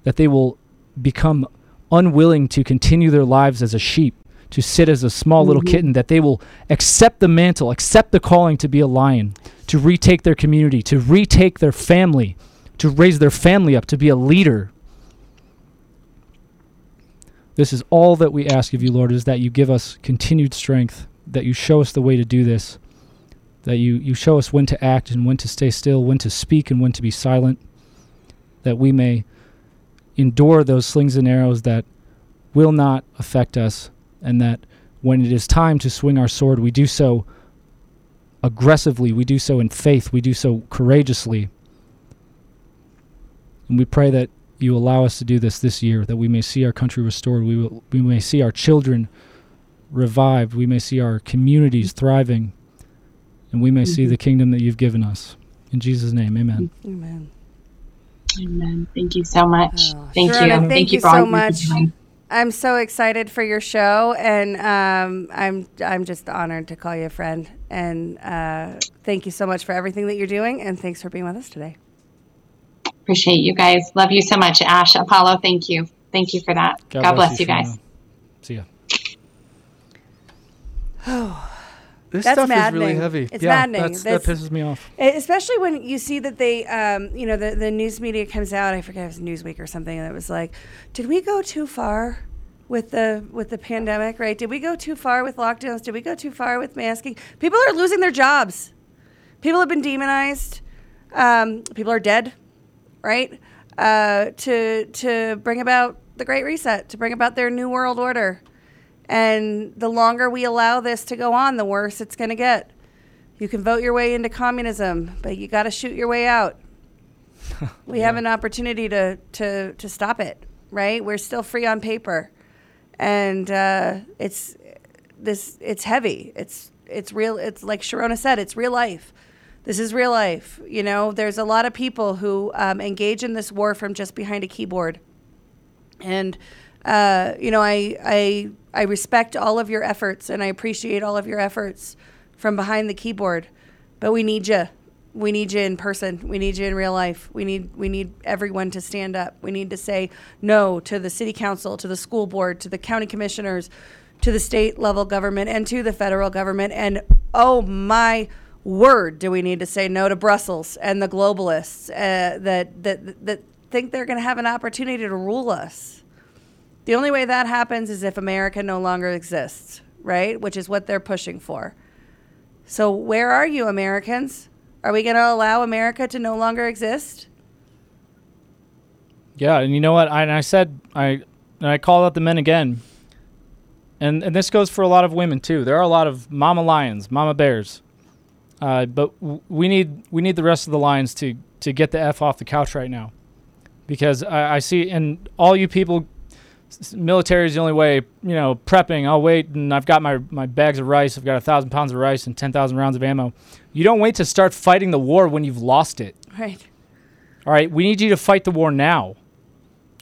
that they will become unwilling to continue their lives as a sheep, to sit as a small little mm-hmm. kitten, that they will accept the mantle, accept the calling to be a lion, to retake their community, to retake their family, to raise their family up, to be a leader. This is all that we ask of you, Lord, is that you give us continued strength, that you show us the way to do this, that you, you show us when to act and when to stay still, when to speak and when to be silent, that we may endure those slings and arrows that will not affect us, and that when it is time to swing our sword, we do so aggressively, we do so in faith, we do so courageously. And we pray that you allow us to do this this year, that we may see our country restored, we, will, we may see our children revived, we may see our communities thriving, and we may see mm-hmm. the kingdom that you've given us. In Jesus' name, amen. Amen. Amen. Thank you so much. thank Sherronna, you. Thank, Thank you for all so much. I'm so excited for your show, and um, I'm I'm just honored to call you a friend. And uh, thank you so much for everything that you're doing, and thanks for being with us today. Appreciate you guys. Love you so much, Ash. Apollo, thank you. Thank you for that. God, bless, you guys. Sherronna. See ya. This That's stuff maddening. is really heavy. It's yeah, maddening. That's, that pisses me off. Especially when you see that they, um, you know, the, the news media comes out. I forget it was Newsweek or something, and it was like, did we go too far with the with the pandemic? Right? Did we go too far with lockdowns? Did we go too far with masking? People are losing their jobs. People have been demonized. Um, people are dead. Right? Uh, to to bring about the Great Reset, to bring about their new world order. And the longer we allow this to go on, the worse it's going to get. You can vote your way into communism, but you got to shoot your way out. we have an opportunity to, to, to stop it, right? We're still free on paper. And uh, it's this it's heavy. It's it's real it's like Sherronna said, it's real life. This is real life. You know, there's a lot of people who um, engage in this war from just behind a keyboard. And uh, you know, I I I respect all of your efforts and I appreciate all of your efforts from behind the keyboard. But we need you. We need you in person. We need you in real life. We need we need everyone to stand up. We need to say no to the city council, to the school board, to the county commissioners, to the state level government and to the federal government. And oh my word, do we need to say no to Brussels and the globalists uh, that that that think they're going to have an opportunity to rule us. The only way that happens is if America no longer exists, right? Which is what they're pushing for. So where are you, Americans? Are we going to allow America to no longer exist? Yeah, and you know what? I, I said I and I called out the men again. And and this goes for a lot of women too. There are a lot of mama lions, mama bears. Uh, but w- we need we need the rest of the lions to to get the f off the couch right now, because I, I see and all you people, military is the only way. You know, prepping. I'll wait, and I've got my my bags of rice. I've got a thousand pounds of rice and ten thousand rounds of ammo. You don't wait to start fighting the war when you've lost it. Right. All right, we need you to fight the war now.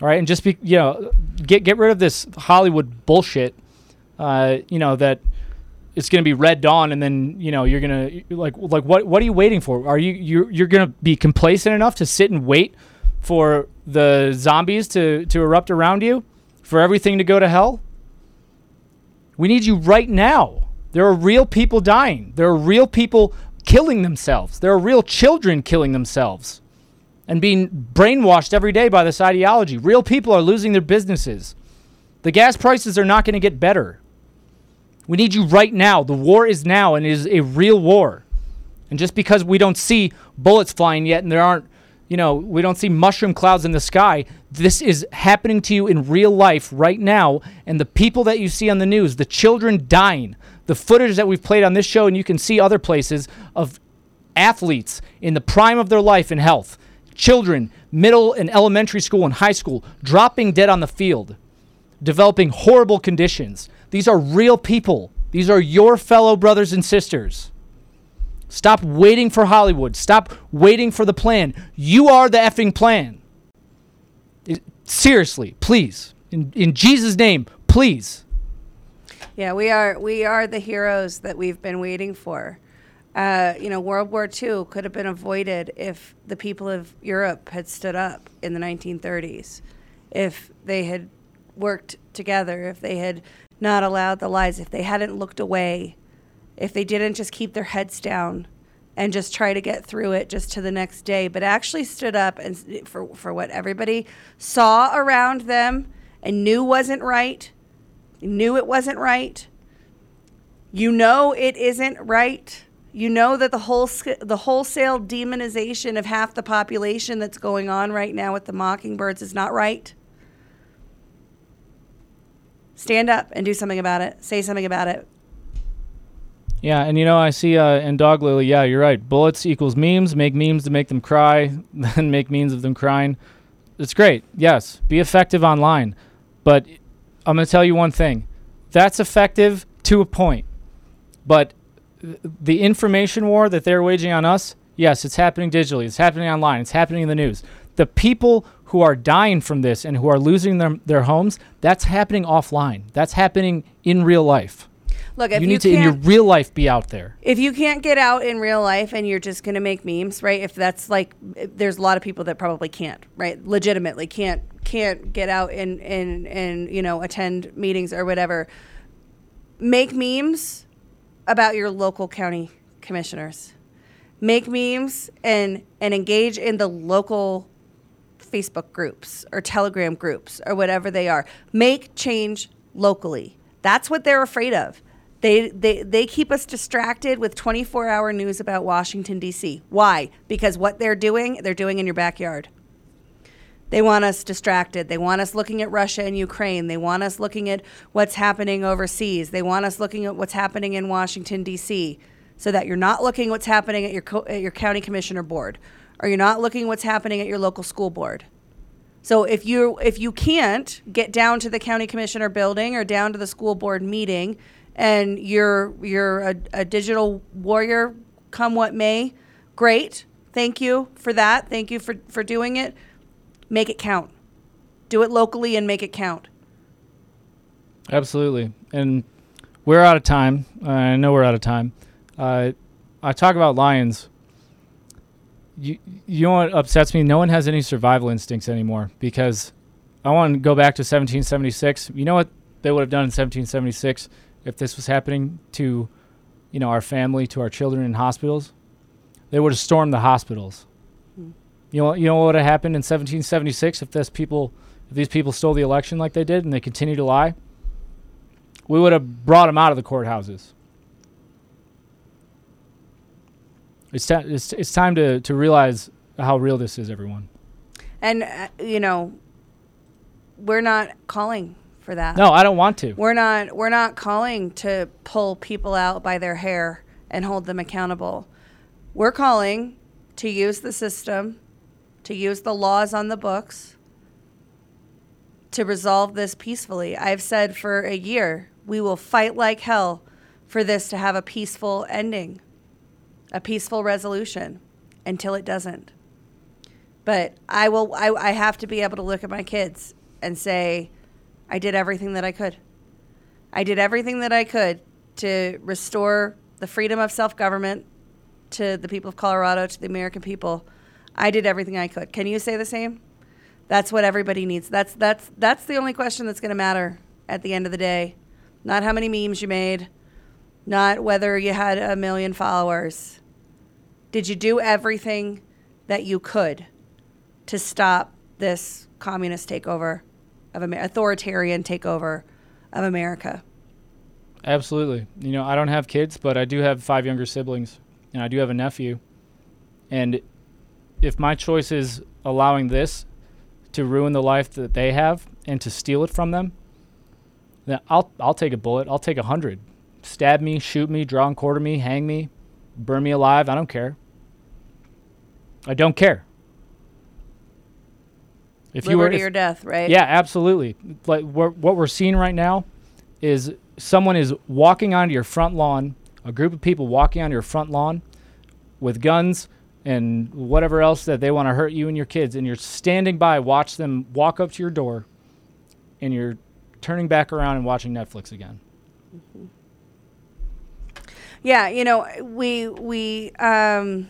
All right, and just be you know get get rid of this Hollywood bullshit. Uh, you know that it's going to be Red Dawn, and then you know you're gonna like like what what are you waiting for? Are you you're you're going to be complacent enough to sit and wait for the zombies to to erupt around you, for everything to go to hell? We need you right now. There are real people dying. There are real people killing themselves. There are real children killing themselves and being brainwashed every day by this ideology. Real people are losing their businesses. The gas prices are not going to get better. We need you right now. The war is now and it is a real war. And just because we don't see bullets flying yet and there aren't, you know, we don't see mushroom clouds in the sky, this is happening to you in real life right now. And the people that you see on the news, the children dying, the footage that we've played on this show, and you can see other places of athletes in the prime of their life and health, children, middle and elementary school and high school, dropping dead on the field, developing horrible conditions. These are real people. These are your fellow brothers and sisters. Stop waiting for Hollywood. Stop waiting for the plan. You are the effing plan. It- seriously, please. In, in Jesus' name, please. Yeah, we are we are the heroes that we've been waiting for. Uh, you know, World War II could have been avoided if the people of Europe had stood up in the 1930s, if they had worked together, if they had not allowed the lies, if they hadn't looked away, if they didn't just keep their heads down and just try to get through it just to the next day, but actually stood up and for for what everybody saw around them and knew wasn't right, knew it wasn't right. You know it isn't right. You know that the whole the wholesale demonization of half the population that's going on right now with the mockingbirds is not right. Stand up and do something about it. Say something about it. Yeah, and you know, I see uh, in Dog Lily, yeah, you're right. Bullets equals memes. Make memes to make them cry, then make memes of them crying. It's great. Yes, be effective online. But I'm going to tell you one thing that's effective to a point. But th- the information war that they're waging on us, yes, it's happening digitally, it's happening online, it's happening in the news. The people who are dying from this and who are losing their, their homes, that's happening offline. That's happening in real life. Look, if you you need to in your real life be out there. If you can't get out in real life and you're just going to make memes, right? If that's like eh, there's a lot of people that probably can't, right? Legitimately can't can't get out and and and you know attend meetings or whatever. Make memes about your local county commissioners. Make memes and and engage in the local Facebook groups or Telegram groups or whatever they are. Make change locally. That's what they're afraid of. They, they, they keep us distracted with 24 hour news about Washington, D.C. Why? Because what they're doing, they're doing in your backyard. They want us distracted. They want us looking at Russia and Ukraine. They want us looking at what's happening overseas. They want us looking at what's happening in Washington, D.C. so that you're not looking what's happening at your co- at your county commissioner board or you're not looking what's happening at your local school board. So if you if you can't get down to the county commissioner building or down to the school board meeting and you're you're a, a digital warrior come what may, great. Thank you for that. Thank you for, for doing it. Make it count. Do it locally and make it count. Absolutely. And we're out of time. I know we're out of time. Uh, I talk about lions. You, you know what upsets me? No one has any survival instincts anymore because I want to go back to 1776. You know what they would have done in 1776 if this was happening to, you know, our family, to our children in hospitals? They would have stormed the hospitals. You know, you know what would have happened in 1776 if this people, if these people stole the election like they did and they continue to lie? We would have brought them out of the courthouses. It's, ta- it's, it's time to, to realize how real this is, everyone. And, uh, you know, we're not calling for that. No, I don't want to. We're not we're not calling to pull people out by their hair and hold them accountable. We're calling to use the system, to use the laws on the books to resolve this peacefully. I've said for a year, we will fight like hell for this to have a peaceful ending, a peaceful resolution until it doesn't. But I will I, I have to be able to look at my kids and say, I did everything that I could. I did everything that I could to restore the freedom of self government to the people of Colorado, to the American people. I did everything I could. Can you say the same? That's what everybody needs. That's that's that's the only question that's going to matter at the end of the day. Not how many memes you made, not whether you had a million followers. Did you do everything that you could to stop this communist takeover of Amer- authoritarian takeover of America? Absolutely. You know, I don't have kids, but I do have five younger siblings, and I do have a nephew. And if my choice is allowing this to ruin the life that they have and to steal it from them, then I'll I'll take a bullet. I'll take a hundred. Stab me, shoot me, draw and quarter me, hang me, burn me alive. I don't care. I don't care. If Liberty you were if- or death, right? Yeah, absolutely. Like what we're seeing right now is someone is walking onto your front lawn, a group of people walking onto your front lawn with guns and whatever else that they want to hurt you and your kids, and you're standing by, watch them walk up to your door, and you're turning back around and watching Netflix again. Yeah, you know, we we um,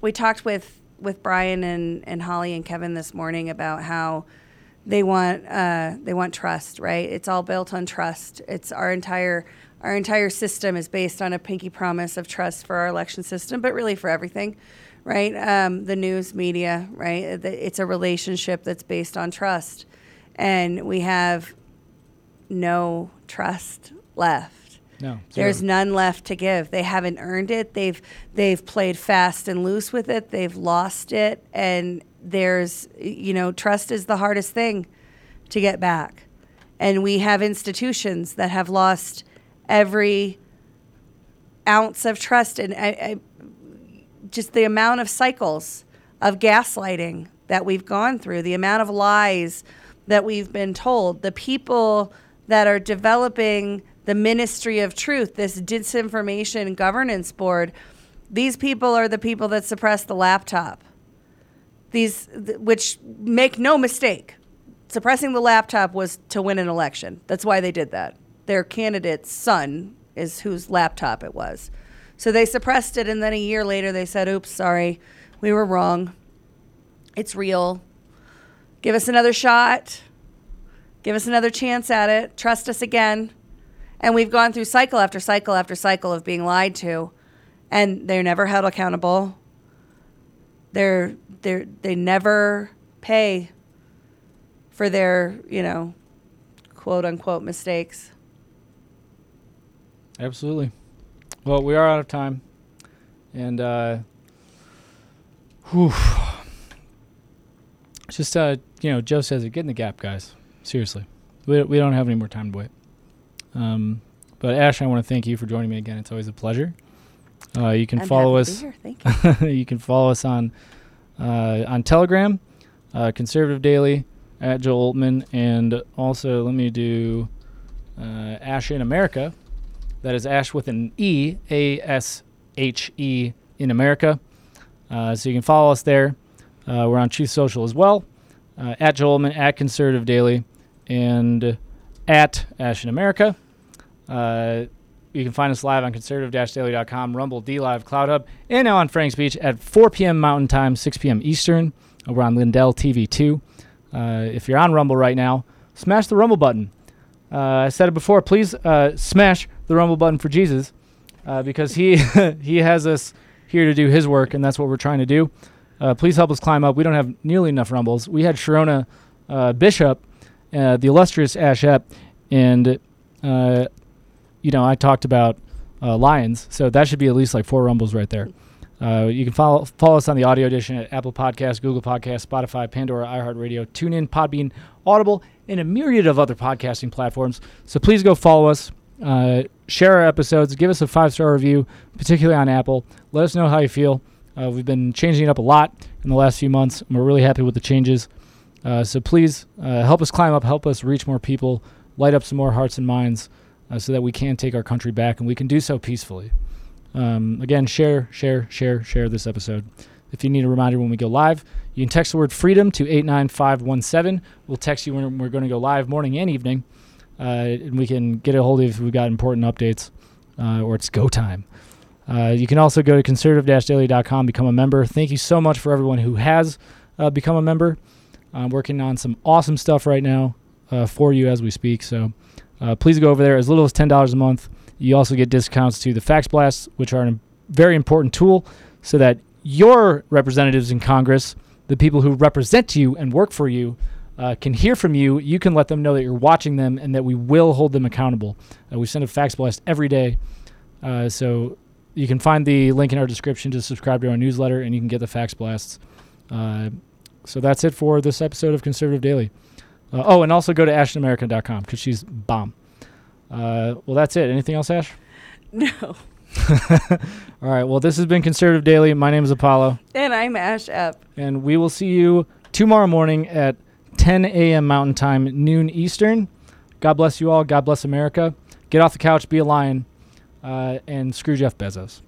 we talked with with Brian and and Holly and Kevin this morning about how they want uh, they want trust, right? It's all built on trust. It's our entire our entire system is based on a pinky promise of trust for our election system, but really for everything, right? Um, the news media, right? It's a relationship that's based on trust, and we have no trust left. No, There's none left to give. They haven't earned it. They've they've played fast and loose with it. They've lost it and there's you know, trust is the hardest thing to get back. And we have institutions that have lost every ounce of trust and I, I, just the amount of cycles of gaslighting that we've gone through, the amount of lies that we've been told, the people that are developing the Ministry of Truth, this disinformation governance board, these people are the people that suppress the laptop. These, th- which make no mistake, suppressing the laptop was to win an election. That's why they did that. Their candidate's son is whose laptop it was. So they suppressed it, and then a year later they said, oops, sorry, we were wrong. It's real. Give us another shot. Give us another chance at it. Trust us again. And we've gone through cycle after cycle after cycle of being lied to, and they're never held accountable. They're they they never pay for their you know quote unquote mistakes. Absolutely. Well, we are out of time, and uh, whew. just uh, you know, Joe says it. Get in the gap, guys. Seriously, we we don't have any more time to wait. Um, but Ash, I want to thank you for joining me again. It's always a pleasure. Uh, you can I'm follow us. to be here. Thank you you can follow us on uh, on Telegram, uh, Conservative Daily at Joe Oltmann, and also let me do uh, Ashe in America. That is Ash with an E, A S H E in America. Uh, so you can follow us there. Uh, we're on Truth Social as well, uh, at Joe Oltmann, at Conservative Daily, and at Ashe in America. Uh, you can find us live on conservative-daily.com, Rumble, D Live, CloutHub, and now on Frank's speech at 4 p.m. Mountain Time, 6 p.m. Eastern. We're on Lindell TV 2. Uh, if you're on Rumble right now, smash the Rumble button. Uh, I said it before. Please uh, smash the Rumble button for Jesus, uh, because he he has us here to do His work, and that's what we're trying to do. Uh, please help us climb up. We don't have nearly enough Rumbles. We had Sherronna uh, Bishop, the illustrious Ashe Epp, and you know I talked about uh, Lions, so that should be at least like four Rumbles right there. Uh, you can follow follow us on the audio edition at Apple Podcasts, Google Podcasts, Spotify, Pandora, iHeartRadio, TuneIn, Podbean, Audible, and a myriad of other podcasting platforms. So please go follow us, uh, share our episodes, give us a five star review, particularly on Apple. Let us know how you feel. Uh, we've been changing it up a lot in the last few months, and we're really happy with the changes. Uh, so please uh, help us climb up, help us reach more people, light up some more hearts and minds, uh, so that we can take our country back, and we can do so peacefully. Um, again, share, share, share, share this episode. If you need a reminder when we go live, you can text the word freedom to 89517. We'll text you when we're going to go live morning and evening, uh, and we can get a hold of if we've got important updates uh, or it's go time. Uh, you can also go to conservative-daily.com, become a member. Thank you so much for everyone who has uh, become a member. I'm working on some awesome stuff right now uh, for you as we speak. So uh, please go over there. As little as $10 a month. You also get discounts to the Fax Blasts, which are a very important tool so that your representatives in Congress, the people who represent you and work for you, uh, can hear from you. You can let them know that you're watching them and that we will hold them accountable. Uh, we send a fax blast every day. Uh, so you can find the link in our description to subscribe to our newsletter and you can get the fax blasts. Uh, so that's it for this episode of Conservative Daily. Uh, oh, and also go to asheinamerica.com because she's bomb. Uh, well, that's it. Anything else, Ashe? No. All right. Well, this has been Conservative Daily. My name is Apollo, And I'm Ashe Epp. and we will see you tomorrow morning at 10 a.m. Mountain Time, noon Eastern. God bless you all. God bless America. Get off the couch, be a lion, uh, and screw Jeff Bezos.